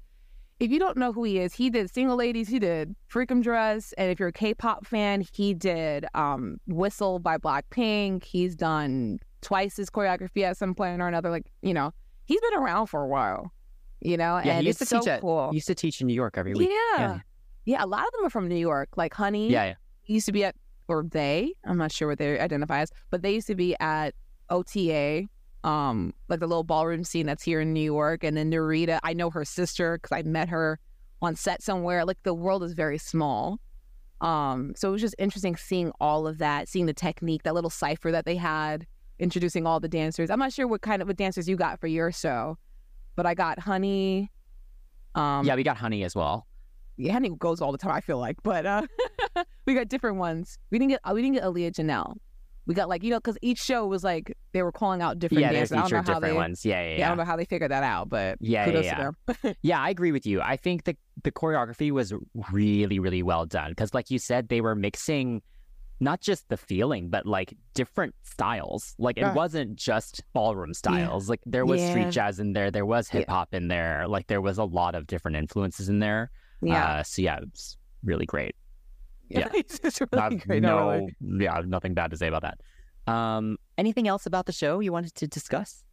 If you don't know who he is, he did Single Ladies, he did Freakum Dress, and if you're a K-pop fan, he did um, Whistle by Blackpink. He's done twice his choreography at some point or another. Like you know, he's been around for a while. You know, Yeah, and he used it's to so teach at cool. he used to teach in New York every week. yeah. yeah, A lot of them are from New York. Like Honey, Yeah, yeah. he used to be at, or they, I'm not sure what they identify as, but they used to be at OTA, um, like the little ballroom scene that's here in New York. And then Narita, I know her sister because I met her on set somewhere. Like the world is very small. Um, so it was just interesting seeing all of that, seeing the technique, that little cipher that they had, introducing all the dancers. I'm not sure what kind of what dancers you got for your show, but I got Honey. Um, yeah, we got Honey as well. Yeah, Henny goes all the time. I feel like, but uh, we got different ones. We didn't get uh, we didn't get Aaliyah Janell. We got like you know because each show was like they were calling out different yeah, dancers. I don't know how different they. ones. Yeah, yeah, Yeah, I don't know how they figured that out, but Yeah, kudos yeah, to them. Yeah, I agree with you. I think the the choreography was really, really well done because, like you said, they were mixing not just the feeling, but like different styles. Like it Right. wasn't just ballroom styles. Like there was Yeah. street jazz in there, there was hip hop in there. Like there was a lot of different influences in there. Yeah, Uh, so yeah, it was really great. yeah. it's really great. No, really. yeah, nothing bad to say about that. Um, anything else about the show you wanted to discuss?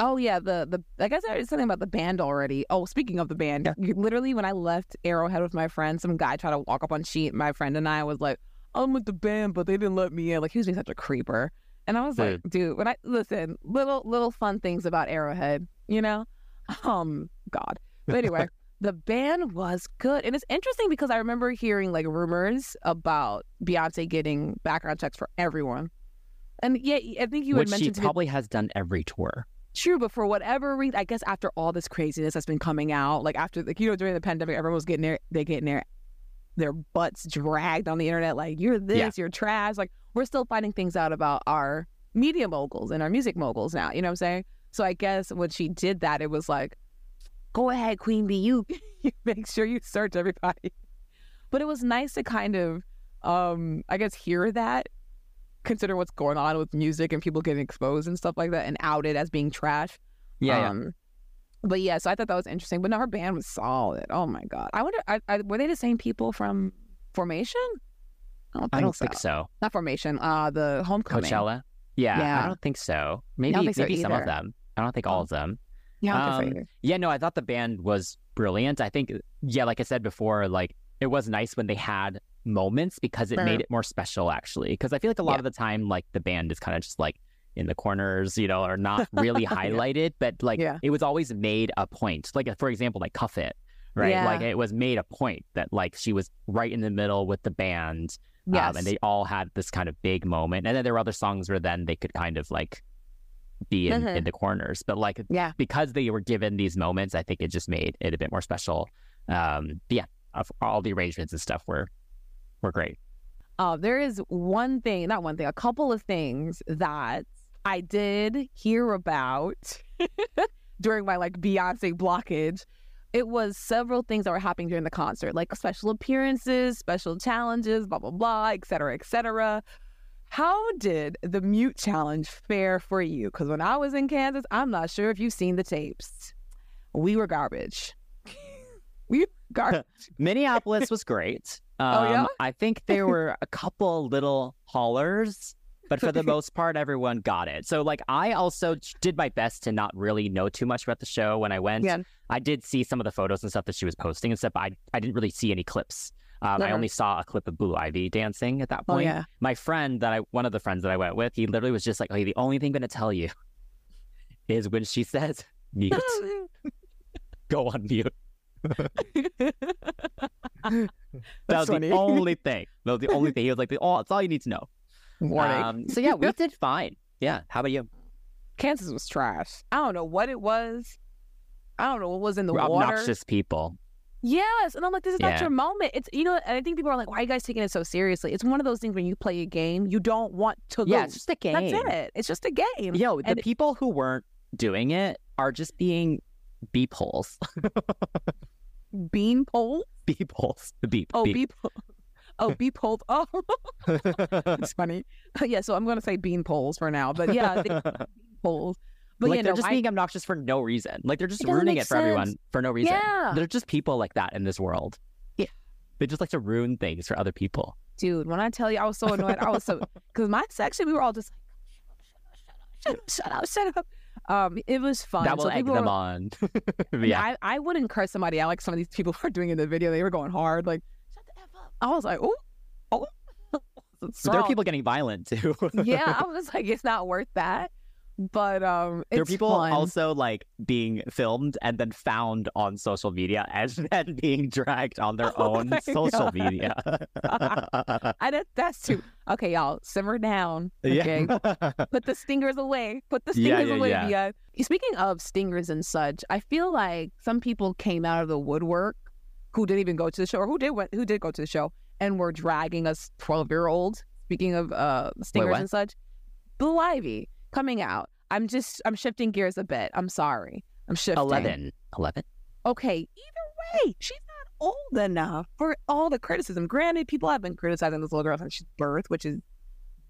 Oh yeah, the the I guess I something about the band already. Oh, speaking of the band, you- literally when I left Arrowhead with my friend, some guy tried to walk up on sheet. My friend and I was like, "I'm with the band, but they didn't let me in." Like he was being such a creeper, and I was like, "Dude, when I listen, little little fun things about Arrowhead, you know." Um, God, but anyway. The band was good. And it's interesting because I remember hearing like rumors about Beyonce getting background checks for everyone. And yeah, I think you Which had she mentioned to probably has done every tour. True, but for whatever reason, I guess after all this craziness that's been coming out, like after like you know during the pandemic, everyone was getting their they getting their their butts dragged on the internet, like you're this, Yeah. you're trash. Like we're still finding things out about our media moguls and our music moguls now. You know what I'm saying? So I guess when she did that, it was like, go ahead, Queen Bee, you, you make sure you search everybody. But it was nice to kind of, um, I guess, hear that, consider what's going on with music and people getting exposed and stuff like that and outed as being trash. Yeah, yeah. Um, But yeah, so I thought that was interesting. But no, her band was solid. Oh my god! I wonder, I, I, were they the same people from Formation? I don't think, I don't so. think so. Not Formation. Uh, the Homecoming. Coachella? Yeah, Yeah. I don't think so. Maybe think so maybe some of them. I don't think all Oh. of them. Yeah, I don't think so Um. Yeah, no, I thought the band was brilliant. I think, yeah, like I said before, like it was nice when they had moments because it made it more special, actually. Because I feel like a lot Yeah. of the time, like the band is kind of just like in the corners, you know, or not really highlighted, but like Yeah. it was always made a point. Like, for example, like Cuff It, right? Yeah. Like it was made a point that like she was right in the middle with the band. Yes. Um, and they all had this kind of big moment. And then there were other songs where then they could kind of like be in, Mhm. in the corners. But like yeah. because they were given these moments, I think it just made it a bit more special. Um, but yeah, of- all the arrangements and stuff were were great. Uh, there is one thing, not one thing, a couple of things that I did hear about during my like Beyonce blockage. It was several things that were happening during the concert, like special appearances, special challenges, blah blah blah, et cetera, et cetera. How did the mute challenge fare for you? Because when I was in Kansas, I'm not sure if you've seen the tapes. We were garbage. we were garbage. Minneapolis was great. Um, Oh, yeah? I think there were a couple little haulers, but for the most part, everyone got it. So like, I also did my best to not really know too much about the show when I went. Yeah. I did see some of the photos and stuff that she was posting and stuff, but I, I didn't really see any clips. Um, I only saw a clip of Blue Ivy dancing at that Oh point. yeah. my friend that I one of the friends that I went with, he literally was just like, "Okay, the only thing I'm gonna tell you is when she says mute, go on mute." That was funny. the only thing. That was the only thing. He was like, "Oh, that's all you need to know." Warning. Um, so yeah, we did fine. Yeah. How about you? Kansas was trash. I don't know what it was. I don't know what was in the We're water. obnoxious people. Yes, and I'm like, this is Yeah. not your moment. It's you know, and I think people are like, why are you guys taking it so seriously? It's one of those things when you play a game, you don't want to Yeah, lose. it's just a game. That's it. It's just a game. Yo, the people who weren't doing it are just being beep holes. Bean pole. beep holes. The beep. Oh, beep. beep. Oh, beep poles. Oh, it's funny. yeah, so I'm gonna say bean poles for now, but yeah, poles. But like yeah, they're no, just I- being obnoxious for no reason. Like they're just It ruining it for everyone for no reason. Yeah. They're just people like that in this world. Yeah. They just like to ruin things for other people. dude, when I tell you, I was so annoyed. I was so because my section, we were all just like, shut up, shut up, shut up, shut up. Um, it was fun. that will so egg them were- on. Yeah. I, I wouldn't curse somebody out like some of these people are doing in the video. They were going hard, like shut the f up. I was like, oh, oh. There are people getting violent too. yeah, I was like, it's not worth that. But um, it's there are people fun. also like being filmed and then found on social media and then being dragged on their Oh own social God. media. I that, that's too okay, y'all. Simmer down. Okay, yeah. put the stingers away. Put the stingers yeah, away. yeah. Speaking of stingers and such, I feel like some people came out of the woodwork who didn't even go to the show, or who did who did go to the show, and were dragging us twelve year olds. Speaking of uh, stingers what? and such, Blue Ivy coming out. I'm just I'm shifting gears a bit. I'm sorry. I'm shifting. 11. 11? Okay, either way, she's not old enough for all the criticism. Granted, people have been criticizing this little girl since she's birth, which is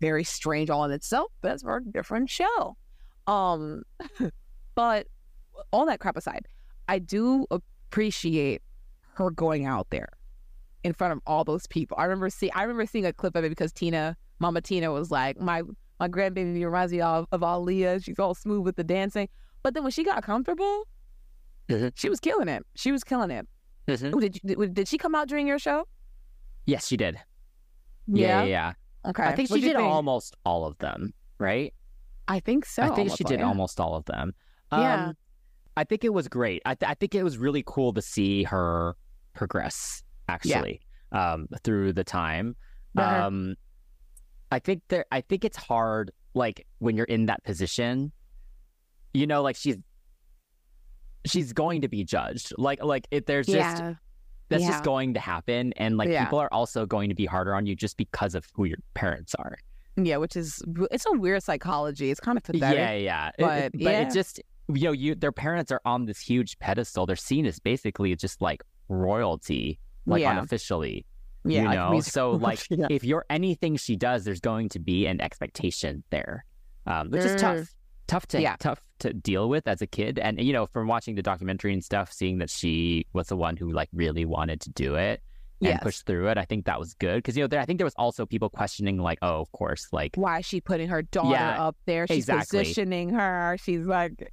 very strange all in itself, but that's for a different show. Um, but all that crap aside, I do appreciate her going out there in front of all those people. I remember see I remember seeing a clip of it because Tina, Mama Tina was like, My my grandbaby reminds me of, of Aaliyah. She's all smooth with the dancing. But then when she got comfortable, Mhm. she was killing it. She was killing it. Mhm. Ooh, Did, you, did she come out during your show? Yes, she did. Yeah, yeah, yeah. Okay. I think she What'd did think? almost all of them, right? I think so. I think she did yeah. almost all of them. Yeah. Um, I think it was great. I, th- I think it was really cool to see her progress actually um, through the time. Um, I think there. I think it's hard, like when you're in that position, you know, like she's she's going to be judged. Like like if there's just yeah. that's Yeah. just going to happen, and like Yeah. people are also going to be harder on you just because of who your parents are. Yeah, which is it's a weird psychology. It's kind of pathetic. Yeah, yeah. But, it, but it just you know, you their parents are on this huge pedestal. They're seen as basically just like royalty, like Yeah. unofficially. Yeah, you I know. be- So like, Yeah. if you're anything she does, there's going to be an expectation there, um, which is tough, tough to Yeah. tough to deal with as a kid. And you know, from watching the documentary and stuff, seeing that she was the one who like really wanted to do it and Yes. push through it, I think that was good because you know, there, I think there was also people questioning like, oh, of course, like why is she putting her daughter Yeah, up there? She's exactly. positioning her. She's like,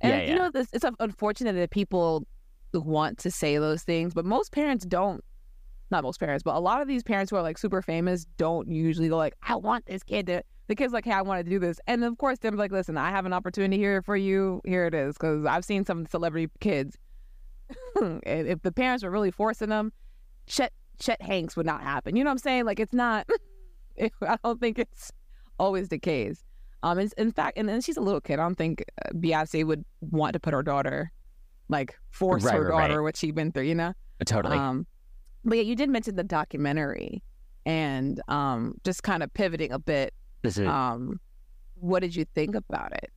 and you know, this it's unfortunate that people want to say those things, but most parents don't. Not most parents, but a lot of these parents who are like super famous don't usually go like, "I want this kid to." The kid's like, "Hey, I want to do this," and of course, they're like, "Listen, I have an opportunity here for you. Here it is." Because I've seen some celebrity kids. and if the parents were really forcing them, Chet Chet Hanks would not happen. You know what I'm saying? Like it's not. I don't think it's always the case. Um, in, in fact, and then she's a little kid. I don't think uh, Beyonce would want to put her daughter, like force Right, her right, right. daughter what she's been through. You know. totally. Um, but yeah, you did mention the documentary, and um, just kind of pivoting a bit. Um, what did you think about it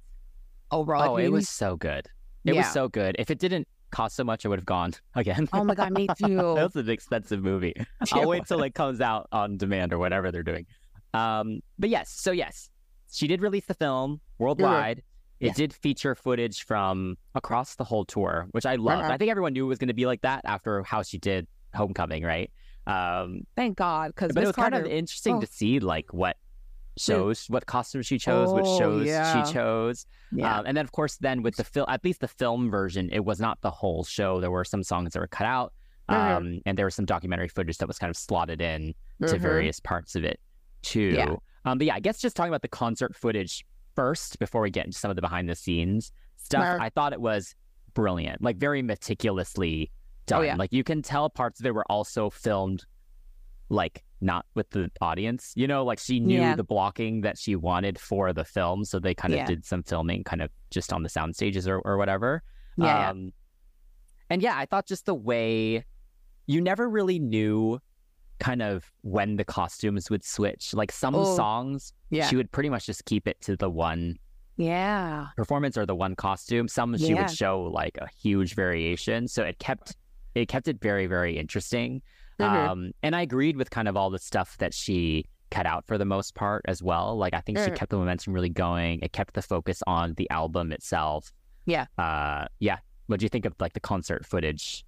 overall? oh, it was so good. It Yeah. was so good. If it didn't cost so much, I would have gone again. Oh my god, me too. that was an expensive movie. I'll wait till it comes out on demand or whatever they're doing. Um, but yes, so yes, she did release the film worldwide. It Mm-hmm. Did feature footage from across the whole tour, which I loved. Uh-huh. I think everyone knew it was going to be like that after how she did Homecoming, right? Um, Thank God, because but it was kind of interesting oh. to see like what shows, what costumes she chose, which Oh, shows yeah. she chose. yeah, Um, and then, of course, then with the film, at least the film version, it was not the whole show. There were some songs that were cut out, um, Mhm. and there was some documentary footage that was kind of slotted in to Mhm. various parts of it too. Yeah. Um, but yeah, I guess just talking about the concert footage first before we get into some of the behind the scenes stuff, Sure. I thought it was brilliant, like very meticulously done. Oh, yeah. Like you can tell parts of it were also filmed like not with the audience, you know, like she knew Yeah. the blocking that she wanted for the film. So they kind of Yeah. did some filming kind of just on the sound stages or, or whatever. Yeah, yeah. Um, and yeah, I thought just the way you never really knew kind of when the costumes would switch. Like some Oh, songs, yeah, she would pretty much just keep it to the one yeah, performance or the one costume. Some she would show like a huge variation. So it kept it kept it very, very interesting. Mhm. Um, and I agreed with kind of all the stuff that she cut out for the most part as well. Like I think she Mhm. kept the momentum really going. It kept the focus on the album itself. Yeah. Uh, yeah. What do you think of like the concert footage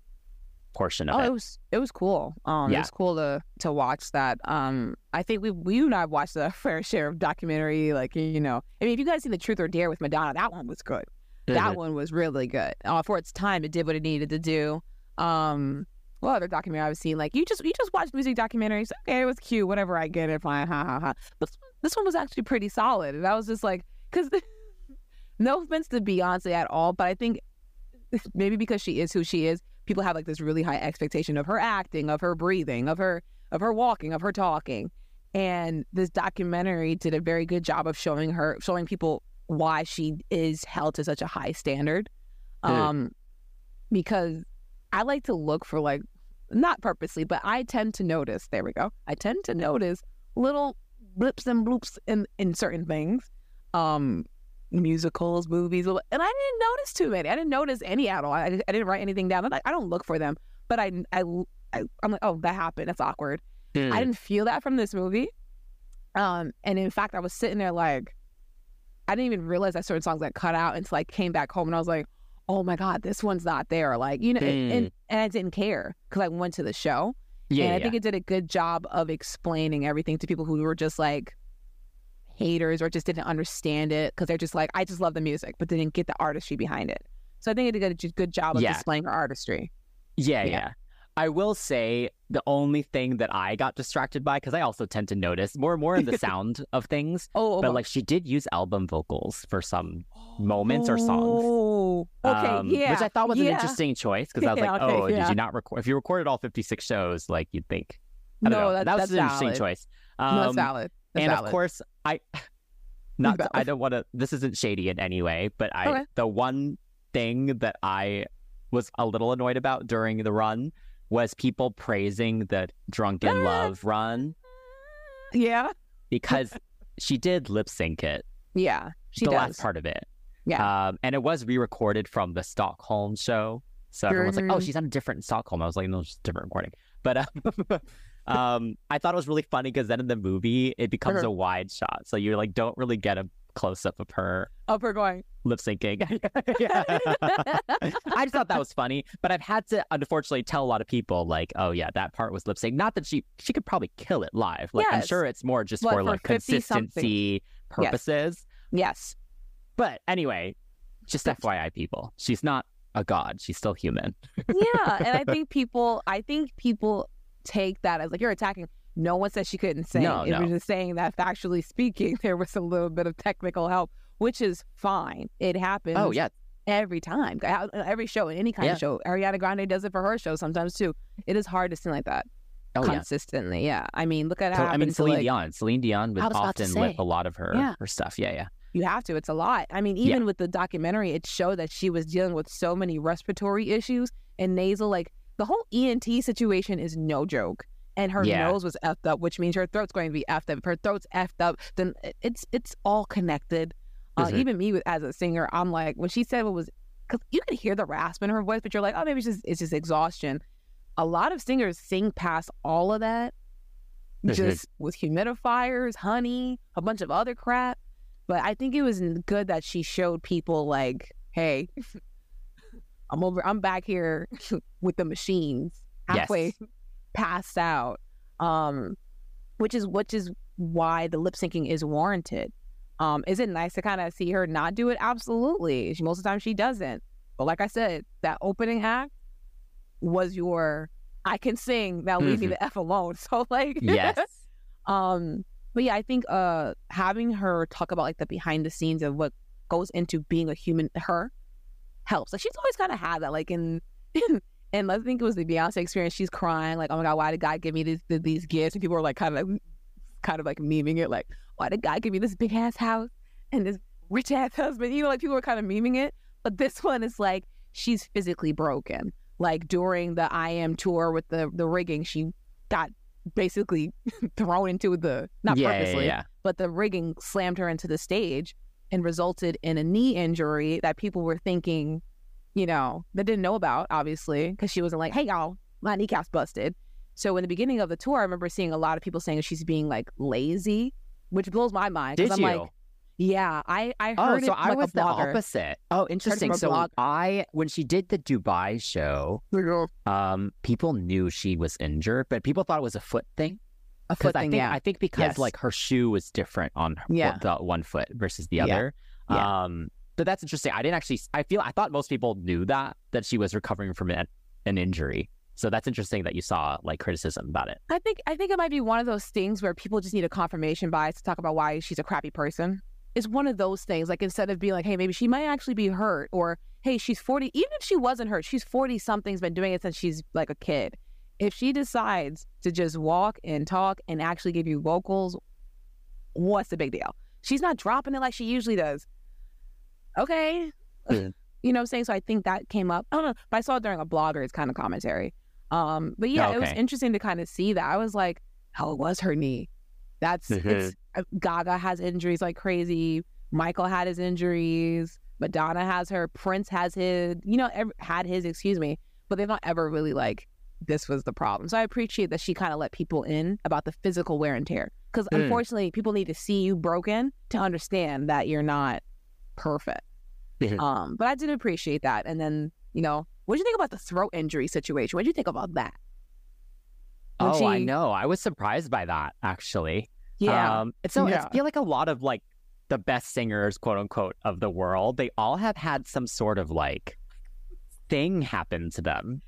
portion of Oh, it? it was it was cool. Um, it was cool to to watch that. Um, I think we we and I watched a fair share of documentary. Like you know, I mean, if you guys see the Truth or Dare with Madonna, that one was good. That Mhm. one was really good. Uh, for its time, it did what it needed to do. Um, what other documentary I've seen? Like you just you just watch music documentaries. Okay, it was cute. Whatever, I get it. Fine. Ha ha ha. But this, this one was actually pretty solid, and I was just like, because no offense to Beyonce at all, but I think maybe because she is who she is, people have like this really high expectation of her acting, of her breathing, of her of her walking, of her talking. And this documentary did a very good job of showing her showing people why she is held to such a high standard. Mm. Um because I like to look for like not purposely, but I tend to notice, there we go. I tend to notice little blips and bloops in in certain things. Um musicals, movies, and I didn't notice too many. I didn't notice any at all. I, I didn't write anything down. Like, I don't look for them, but I, I, I am like, oh, that happened. That's awkward. Hmm. I didn't feel that from this movie. Um, and in fact, I was sitting there like, I didn't even realize that certain songs got cut out until I came back home, and I was like, oh my god, this one's not there. Like, you know, and, and mm. and I didn't care because I went to the show, yeah, and I yeah. think it did a good job of explaining everything to people who were just like haters or just didn't understand it because they're just like, I just love the music, but they didn't get the artistry behind it. So I think it did a good- good job of Yeah. displaying her artistry. Yeah, Yeah. yeah. I will say the only thing that I got distracted by, because I also tend to notice more and more in the sound of things, Oh, but like she did use album vocals for some moments or songs. Oh, okay, um, yeah, Which I thought was an interesting choice because I was Yeah, like, okay, oh, did you not record? If you recorded all 56 shows, like you'd think. I No, that, that was that's an interesting valid. choice. No, that's Um, valid. That's and valid. of course, I not I don't want to. This isn't shady in any way, but I Okay. the one thing that I was a little annoyed about during the run was people praising the Drunk in Love run Yeah. because she did lip sync it, Yeah. She the does. last part of it. Yeah. Um, and it was re-recorded from the Stockholm show. So everyone's like, "Oh, Mhm. she's on a different Stockholm." I was like, "No, it's just a different recording." But uh, um, I thought it was really funny because then in the movie it becomes Uh-huh. a wide shot, so you like don't really get a close up of her Up her going. lip syncing. I just thought that was funny, but I've had to unfortunately tell a lot of people like, "Oh yeah, that part was lip sync." Not that she she could probably kill it live. Like I'm sure it's more just What, for for like 50 something? consistency purposes. yes. But anyway, just FYI, people, she's not a god. She's still human. Yeah. And I think people I think people take that as like you're attacking. No one said she couldn't sing. No, it no. was just saying that factually speaking, there was a little bit of technical help, which is fine. It happens. Oh yeah, every time, every show, any kind Yeah. of show. Ariana Grande does it for her show sometimes too. It is hard to sing like that oh consistently. Yeah, I mean, look at how I mean, Celine like, Dion. Celine Dion was was often with a lot of her Yeah. her stuff. Yeah, yeah. You have to. It's a lot. I mean, Yeah. even with the documentary, it showed that she was dealing with so many respiratory issues and nasal. Like the whole ENT situation is no joke. And her Yeah. nose was effed up, which means her throat's going to be effed up. If her throat's effed up, then it's it's all connected. Uh. Even me, with, as a singer, I'm like when she said what was because you can hear the rasp in her voice, but you're like, oh, maybe it's just it's just exhaustion. A lot of singers sing past all of that, just with humidifiers, honey, a bunch of other crap. But I think it was good that she showed people like, hey, I'm over, I'm back here with the machines halfway Yes. Passed out. Um, which is which is why the lip syncing is warranted. Um, is it nice to kind of see her not do it? Absolutely. She, most of the time she doesn't. But like I said, that opening act was your I can sing, now leave me Mhm. the F alone. So like Yes. um, but yeah, I think uh having her talk about like the behind the scenes of what goes into being a human her helps. Like she's always kind of had that. Like in, in and I think it was the Beyonce experience. She's crying like, "Oh my god, why did God give me these these gifts?" And people were like, kind of like, kind of like memeing it, like, "Why did God give me this big ass house and this rich ass husband?" You know, like people were kind of memeing it. But this one is like she's physically broken. Like during the I Am tour with the the rigging, she got basically thrown into the not yeah, yeah, purposely, yeah. but the rigging slammed her into the stage and resulted in a knee injury that people were thinking, you know, that didn't know about, obviously, because she wasn't like, hey, y'all, my kneecap's busted. So in the beginning of the tour, I remember seeing a lot of people saying she's being like lazy, which blows my mind. Did I'm you? like, yeah, I, I Oh, heard so it I like was the opposite. Oh, interesting. So. I, when she did the Dubai show, um, people knew she was injured, but people thought it was a foot thing. A foot I thing, think yeah. I think because Yes. like her shoe was different on her, Yeah. the one foot versus the Yeah. other. Yeah. Um, but that's interesting. I didn't actually. I feel I thought most people knew that that she was recovering from an, an injury. So that's interesting that you saw like criticism about it. I think I think it might be one of those things where people just need a confirmation bias to talk about why she's a crappy person. It's one of those things. Like instead of being like, hey, maybe she might actually be hurt, or hey, she's forty. Even if she wasn't hurt, she's forty something's been doing it since she's like a kid. If she decides to just walk and talk and actually give you vocals, what's the big deal? She's not dropping it like she usually does. Okay. Yeah. You know what I'm saying? So I think that came up. I don't know, but I saw it during a blogger's kind of commentary. Um, but yeah, it was interesting to kind of see that. I was like, how it was her knee. That's it's uh, Gaga has injuries like crazy. Michael had his injuries. Madonna has her. Prince has his. You know, ev- had his. Excuse me. But they've not ever really like this was the problem. So I appreciate that she kind of let people in about the physical wear and tear. Because Mm. unfortunately, people need to see you broken to understand that you're not perfect. Um, but I did appreciate that. And then, you know, what did you think about the throat injury situation? What did you think about that? When oh, I know. I was surprised by that actually. Yeah. Um, it's so Yeah. I feel like a lot of like the best singers, quote unquote, of the world, they all have had some sort of like thing happen to them.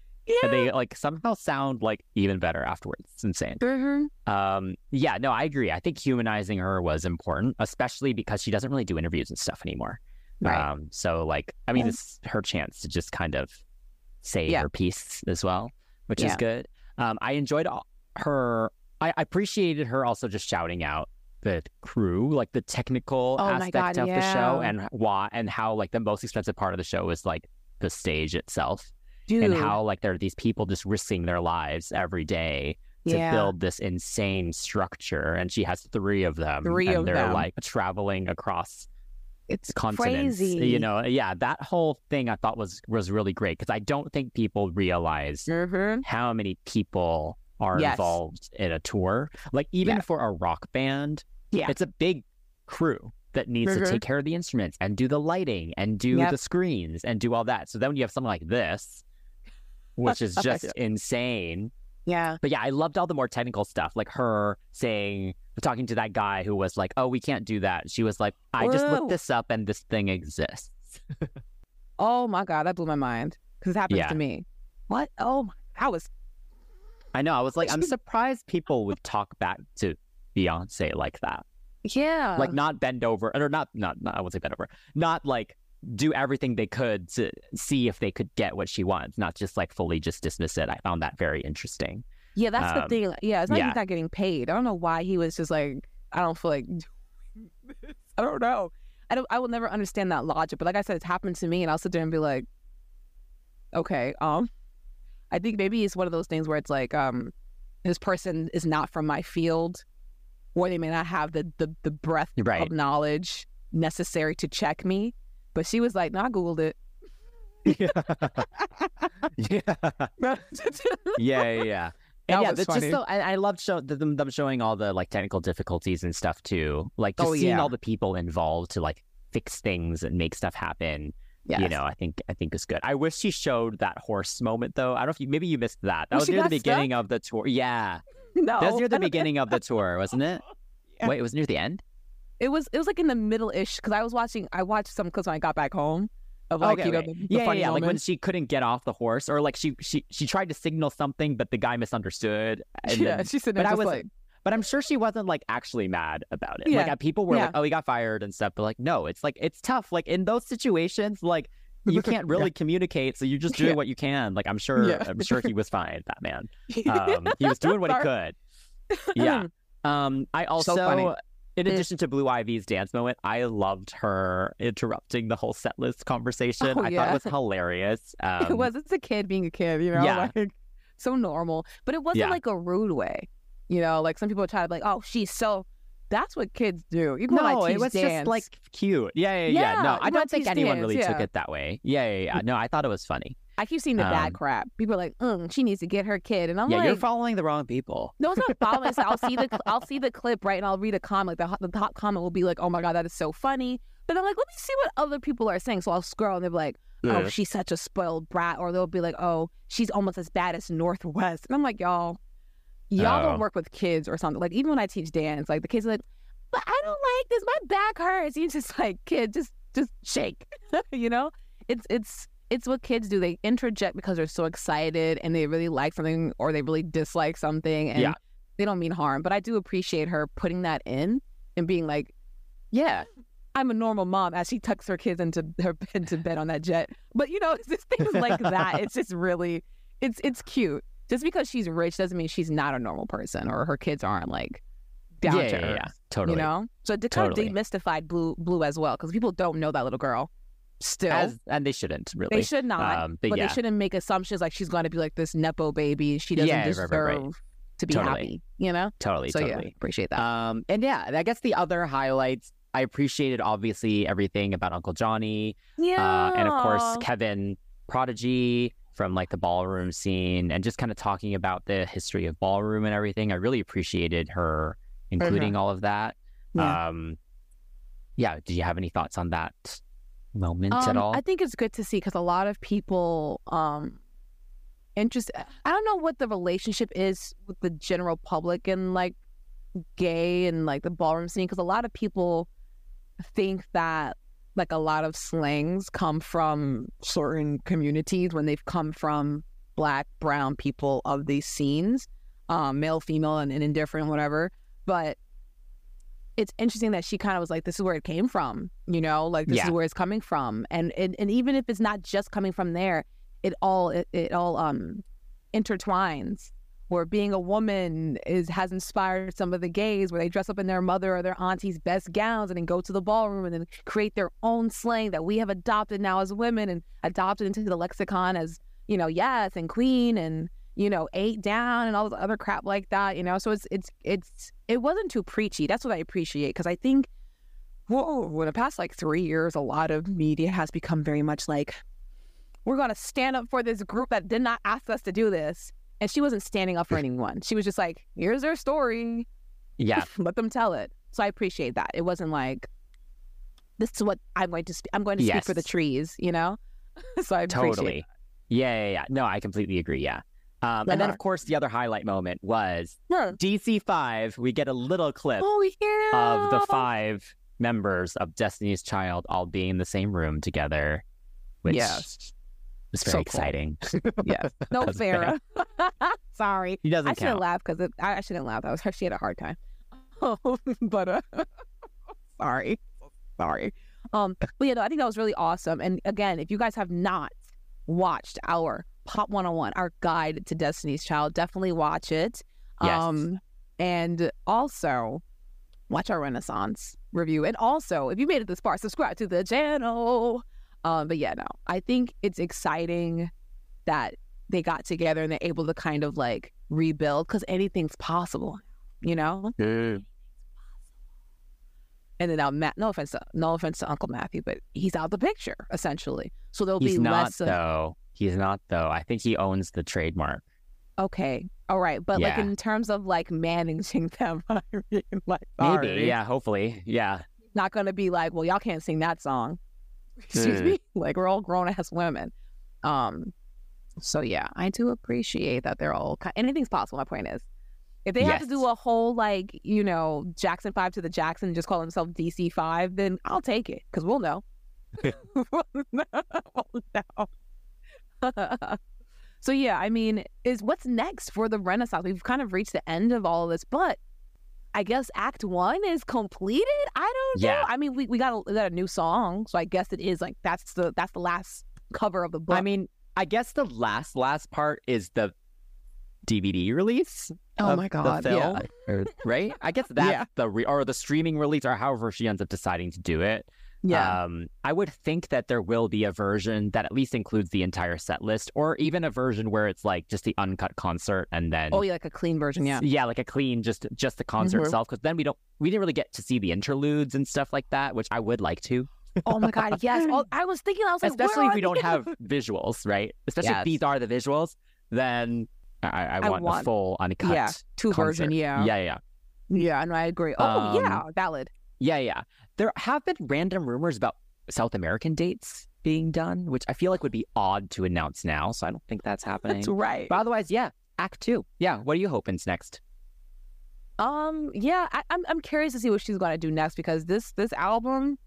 And they like somehow sound like even better afterwards. It's insane. Mhm. Um, yeah, no, I agree. I think humanizing her was important, especially because she doesn't really do interviews and stuff anymore. Right. Um, so like, I mean, Yeah. it's her chance to just kind of say Yeah. her piece as well, which is good. Um, I enjoyed all- her. I I appreciated her also just shouting out the crew, like the technical Oh aspect God, of the show, and why and how like the most expensive part of the show is like the stage itself, Dude. and how like there are these people just risking their lives every day to yeah. build this insane structure, and she has three of them, Three and of they're them. like traveling across it's crazy. You know, yeah, that whole thing I thought was was really great because I don't think people realize Mhm. how many people are Yes. involved in a tour. Like even Yeah. for a rock band, Yeah. it's a big crew that needs Mhm. to take care of the instruments and do the lighting and do Yep. the screens and do all that. So then when you have something like this, which is just insane. Yeah. But yeah, I loved all the more technical stuff, like her saying, talking to that guy who was like, "Oh, we can't do that." She was like, "I just looked this up and this thing exists." Oh my god, that blew my mind because it happens Yeah. to me. What? Oh, my, that was I know. I was like, I'm surprised people would talk back to Beyonce like that. yeah. like not bend over or not not, not I would say bend over not like do everything they could to see if they could get what she wants not just like fully just dismiss it I found that very interesting yeah, that's the um, thing. Yeah, it's not yeah. he's not getting paid. I don't know why he was just like, I don't feel like doing this. I don't know. I don't. I will never understand that logic. But like I said, it's happened to me, and I'll sit there and be like, okay, um, I think maybe it's one of those things where it's like, um, this person is not from my field, or they may not have the the, the breadth Right. of knowledge necessary to check me. But she was like, no, I googled it. yeah yeah yeah yeah That yeah, that's funny. just so, I, I loved show, them, them showing all the like technical difficulties and stuff too. Like just Oh, seeing yeah. all the people involved to like fix things and make stuff happen. You know, I think I think is good. I wish she showed that horse moment though. I don't know if you maybe you missed that. That Well, was near the beginning of the tour. Yeah, no, that was near the beginning of the tour, wasn't it? Yeah. Wait, it was near the end. It was it was like in the middle ish because I was watching. I watched some clips when I got back home of like you know the, the yeah, yeah, funny yeah. Like when she couldn't get off the horse, or like she she she tried to signal something, but the guy misunderstood. And yeah, then- she's sitting but I was like, but I'm sure she wasn't like actually mad about it. Like Yeah. uh, people were Yeah. like, "Oh, he got fired" and stuff. But like, no, it's like it's tough. Like in those situations, like you can't really communicate, so you're just doing Yeah. what you can. Like I'm sure, Yeah. I'm sure he was fine. That man, um, he was doing what he could. Yeah. Um, I also, funny. In addition to Blue Ivy's dance moment, I loved her interrupting the whole set list conversation. Oh, I thought it was hilarious. Um, it was. It's a kid being a kid, you know, Yeah. like so normal. But it wasn't Yeah. like a rude way, you know. Like some people try to be like, oh, she's so. That's what kids do. I No, it was dance, just like cute. Yeah, yeah, yeah. Yeah, No, I don't think anyone dance, really took it that way. Yeah, yeah, yeah. No, I thought it was funny. I keep seeing the bad um, crap. People are like, mm, she needs to get her kid, and I'm like, yeah, like, you're following the wrong people. No, it's not following. Like, I'll see the I'll see the clip right, and I'll read a comment. The, the top comment will be like, "Oh my god, that is so funny." But I'm like, let me see what other people are saying. So I'll scroll, and they'll be like, "Oh, Yeah. she's such a spoiled brat," or they'll be like, "Oh, she's almost as bad as North West." And I'm like, y'all, y'all Oh. don't work with kids or something. Like even when I teach dance, like the kids are like, "But I don't like this. My back hurts." You just like, kid, just just shake. you know, it's it's it's what kids do. They interject because they're so excited and they really like something or they really dislike something. And Yeah. they don't mean harm. But I do appreciate her putting that in and being like, yeah, I'm a normal mom as she tucks her kids into her into bed on that jet. But you know, it's just things like that. It's just really, it's it's cute. Just because she's rich doesn't mean she's not a normal person or her kids aren't like down yeah, to yeah, earth. yeah, totally. You know, so it kind Totally. of demystified Blue Blue as well because people don't know that little girl. Still, As, and they shouldn't really. they should not, Um, but, but yeah. they shouldn't make assumptions like she's going to be like this nepo baby. She doesn't Yeah, deserve right, right. to be Totally. happy. You know, Totally, so yeah, totally. appreciate that. Um, and yeah, I guess the other highlights, I appreciated obviously everything about Uncle Johnny, yeah, uh, and of course Kevin Prodigy from like the ballroom scene, and just kind of talking about the history of ballroom and everything. I really appreciated her including all of that. Mm-hmm. Yeah. Um, yeah. Did you have any thoughts on that moment at Um, all? I think it's good to see because a lot of people um interest I don't know what the relationship is with the general public and like gay and like the ballroom scene because a lot of people think that like a lot of slangs come from certain communities when they've come from black brown people of these scenes um male female and, and indifferent whatever but it's interesting that she kind of was like, "This is where it came from," you know, like this Yeah. is where it's coming from, and and, and even if it's not just coming from there, it all it, it all um intertwines where being a woman is has inspired some of the gays where they dress up in their mother or their auntie's best gowns and then go to the ballroom and then create their own slang that we have adopted now as women and adopted into the lexicon as you know yes and queen and you know ate down and all this other crap like that you know so it's it's it's it wasn't too preachy that's what i appreciate because i think whoa in the past like three years a lot of media has become very much like we're going to stand up for this group that did not ask us to do this and she wasn't standing up for anyone. She was just like, here's their story. Yeah. Let them tell it. So I appreciate that. It wasn't like, this is what I'm going to speak. I'm going to speak for the trees, you know? so I appreciate Totally. Yeah, yeah, yeah. No, I completely agree. Yeah. Um, and then, of course, the other highlight moment was that. DC5. We get a little clip Oh, yeah. of the five members of Destiny's Child all being in the same room together, which Yes. was very So cool. exciting. Yes. No. Farrah. Sorry. He doesn't I shouldn't laugh because I, I shouldn't laugh. I was she had a hard time. but uh, sorry, sorry. Um, but yeah, no, I think that was really awesome. And again, if you guys have not watched our Pop 101, our guide to Destiny's Child, definitely watch it. Yes. Um, and also watch our Renaissance review. And also, if you made it this far, subscribe to the channel. Um, but yeah, no, I think it's exciting that they got together and they're able to kind of like rebuild because anything's possible, you know. Mm. And then now, Matt, no offense, to, no offense to Uncle Matthew, but he's out the picture essentially. So there'll He's be not less. Of, though. He's not though. I think he owns the trademark. okay, all right, but like in terms of like managing them, I mean, like Maybe. Yeah. Hopefully. Yeah. not gonna be like, well, y'all can't sing that song. Excuse Mm. me. Like we're all grown ass women. Um. So yeah, I do appreciate that they're all. Anything's possible. My point is, if they have to do a whole like you know Jackson Five to the Jackson, and just call themselves DC Five, then I'll take it because we'll know. we'll know. so yeah, I mean, is what's next for the Renaissance? We've kind of reached the end of all of this, but I guess Act One is completed. I don't know. Yeah. I mean, we, we got a, we got a new song, so I guess it is like that's the that's the last cover of the book. I mean, I guess the last last part is the DVD release. oh my the god, film, yeah, right? I guess that's Yeah. the re- or the streaming release, or however she ends up deciding to do it. Yeah, Um, I would think that there will be a version that at least includes the entire set list, or even a version where it's like just the uncut concert and then oh yeah, like a clean version, yeah. yeah, like a clean just just the concert Mhm. itself. Because then we don't we didn't really get to see the interludes and stuff like that, which I would like to, Oh my god, yes. I was thinking, I was like, especially if we don't have visuals, right? Especially Yes. if these are the visuals, then I, I, I want, a full uncut yeah two version, concert. yeah, yeah, yeah. yeah, and I agree. Oh Um, yeah, valid. Yeah, yeah. There have been random rumors about South American dates being done, which I feel like would be odd to announce now. So I don't think that's happening. That's right. But otherwise, yeah, Act Two. Yeah, what are you hoping's next? Um, yeah, I, I'm I'm curious to see what she's gonna do next because this this album,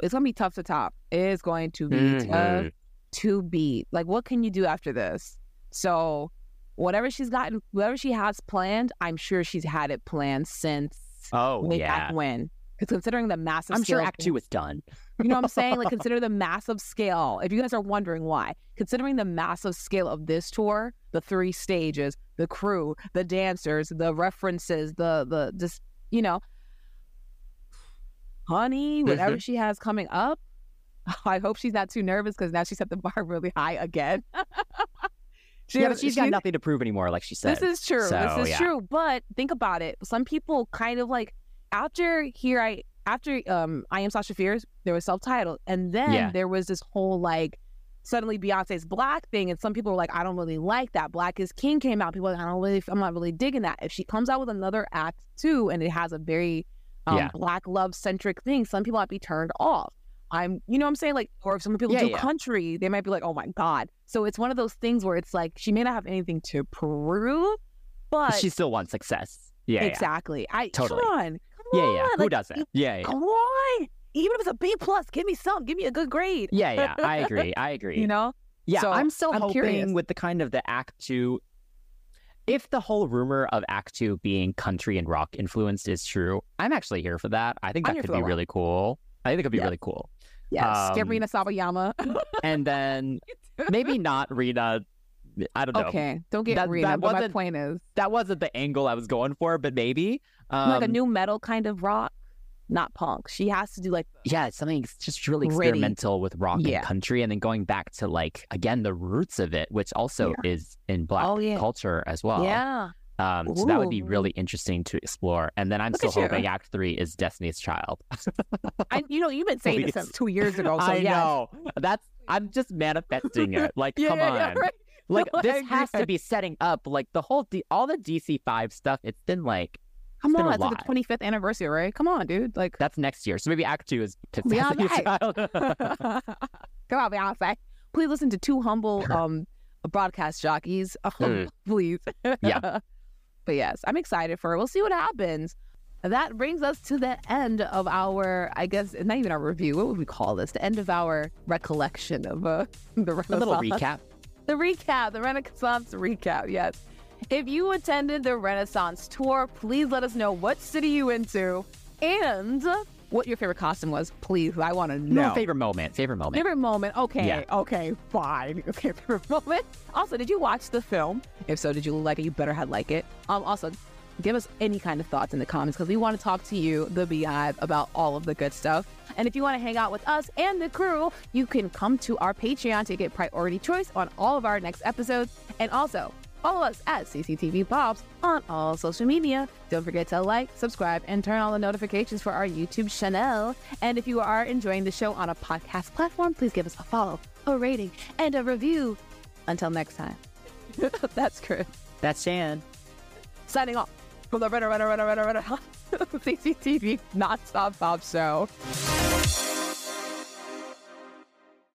it's gonna be tough to top. It is going to be tough Mhm. to beat. Like, what can you do after this? So, whatever she's gotten, whatever she has planned, I'm sure she's had it planned since Oh way yeah, back when. Considering the massive, I'm sure Act Two is done. You know what I'm saying? Like, consider the massive scale. If you guys are wondering why, considering the massive scale of this tour, the three stages, the crew, the dancers, the references, the the just you know, honey, whatever mm-hmm. she has coming up, I hope she's not too nervous because now she set the bar really high again. She- yeah, but she's got nothing to prove anymore, like she said. this is true. So, this is yeah. true. But think about it. Some people kind of like after here I after um I am Sasha Fierce, there was self titled, and then Yeah. there was this whole like suddenly Beyonce's black thing, and some people were like, I don't really like that. Black is King came out. People were like, I don't really, I'm not really digging that. If she comes out with another act too and it has a very um, Yeah. black love centric thing, some people might be turned off. I'm, you know what I'm saying? Like, or if some people Yeah, do yeah. country, they might be like, oh my God. So it's one of those things where it's like, she may not have anything to prove, but she still wants success. Yeah, yeah. exactly. I, Totally. come on. Yeah, yeah. on. Who like, doesn't? Yeah, yeah. Come on. Even if it's a B plus, give me some. Give me a good grade. Yeah, yeah. I agree. I agree. You know? Yeah, So, I'm still I'm hoping curious. with the kind of the Act Two. If the whole rumor of Act Two being country and rock influenced is true, I'm actually here for that. I think that could be that really cool. I think it could be Yeah. really cool. Yes. Get Um, Rina Sawayama. And then maybe not Rita I don't know. Okay, don't get That- real. that But my point is, That wasn't the angle I was going for, but maybe. Um, like a new metal kind of rock, not punk. She has to do like yeah, something just really Gritty. experimental with rock Yeah. and country, and then going back to like again the roots of it, which also is in Black Oh, yeah. culture as well. yeah. Um, so that would be really interesting to explore. And then I'm Look still at you. hoping Act Three is Destiny's Child. I, you know, you've been saying this since two years ago. So I yes. know that's I'm just manifesting it. Like, Yeah, come yeah, on. yeah, right. Like I this has to be setting up like the whole D- all the DC five stuff. It's been like Come been on, it's like the 25th anniversary, right? Come on, dude. Like, that's next year. So maybe Act Two is Beyonce. Come on, Beyonce. Please listen to two humble um broadcast jockeys. Um, Mm. Please. Yeah. but yes, I'm excited for it. We'll see what happens. That brings us to the end of our, I guess, not even our review. What would we call this? The end of our recollection of uh, the a little recap. The recap, the Renaissance recap, yes. If you attended the Renaissance tour, please let us know what city you went to and what your favorite costume was. Please, I want to know. No favorite moment. Favorite moment. Favorite moment. Okay. Yeah. Okay. Fine. Okay. Favorite moment. Also, did you watch the film? If so, did you like it? You better had like it. Um. Also, give us any kind of thoughts in the comments because we want to talk to you, the BeyHive, about all of the good stuff. And if you want to hang out with us and the crew, you can come to our Patreon to get priority choice on all of our next episodes. And also, follow us at CCTV Pops on all social media. Don't forget to like, subscribe, and turn on the notifications for our YouTube channel. And if you are enjoying the show on a podcast platform, please give us a follow, a rating, and a review. Until next time. That's Chris. That's Shan. Signing off from the Runner, Runner, Runner, Runner, Runner, CCTV Not Stop Pop Show.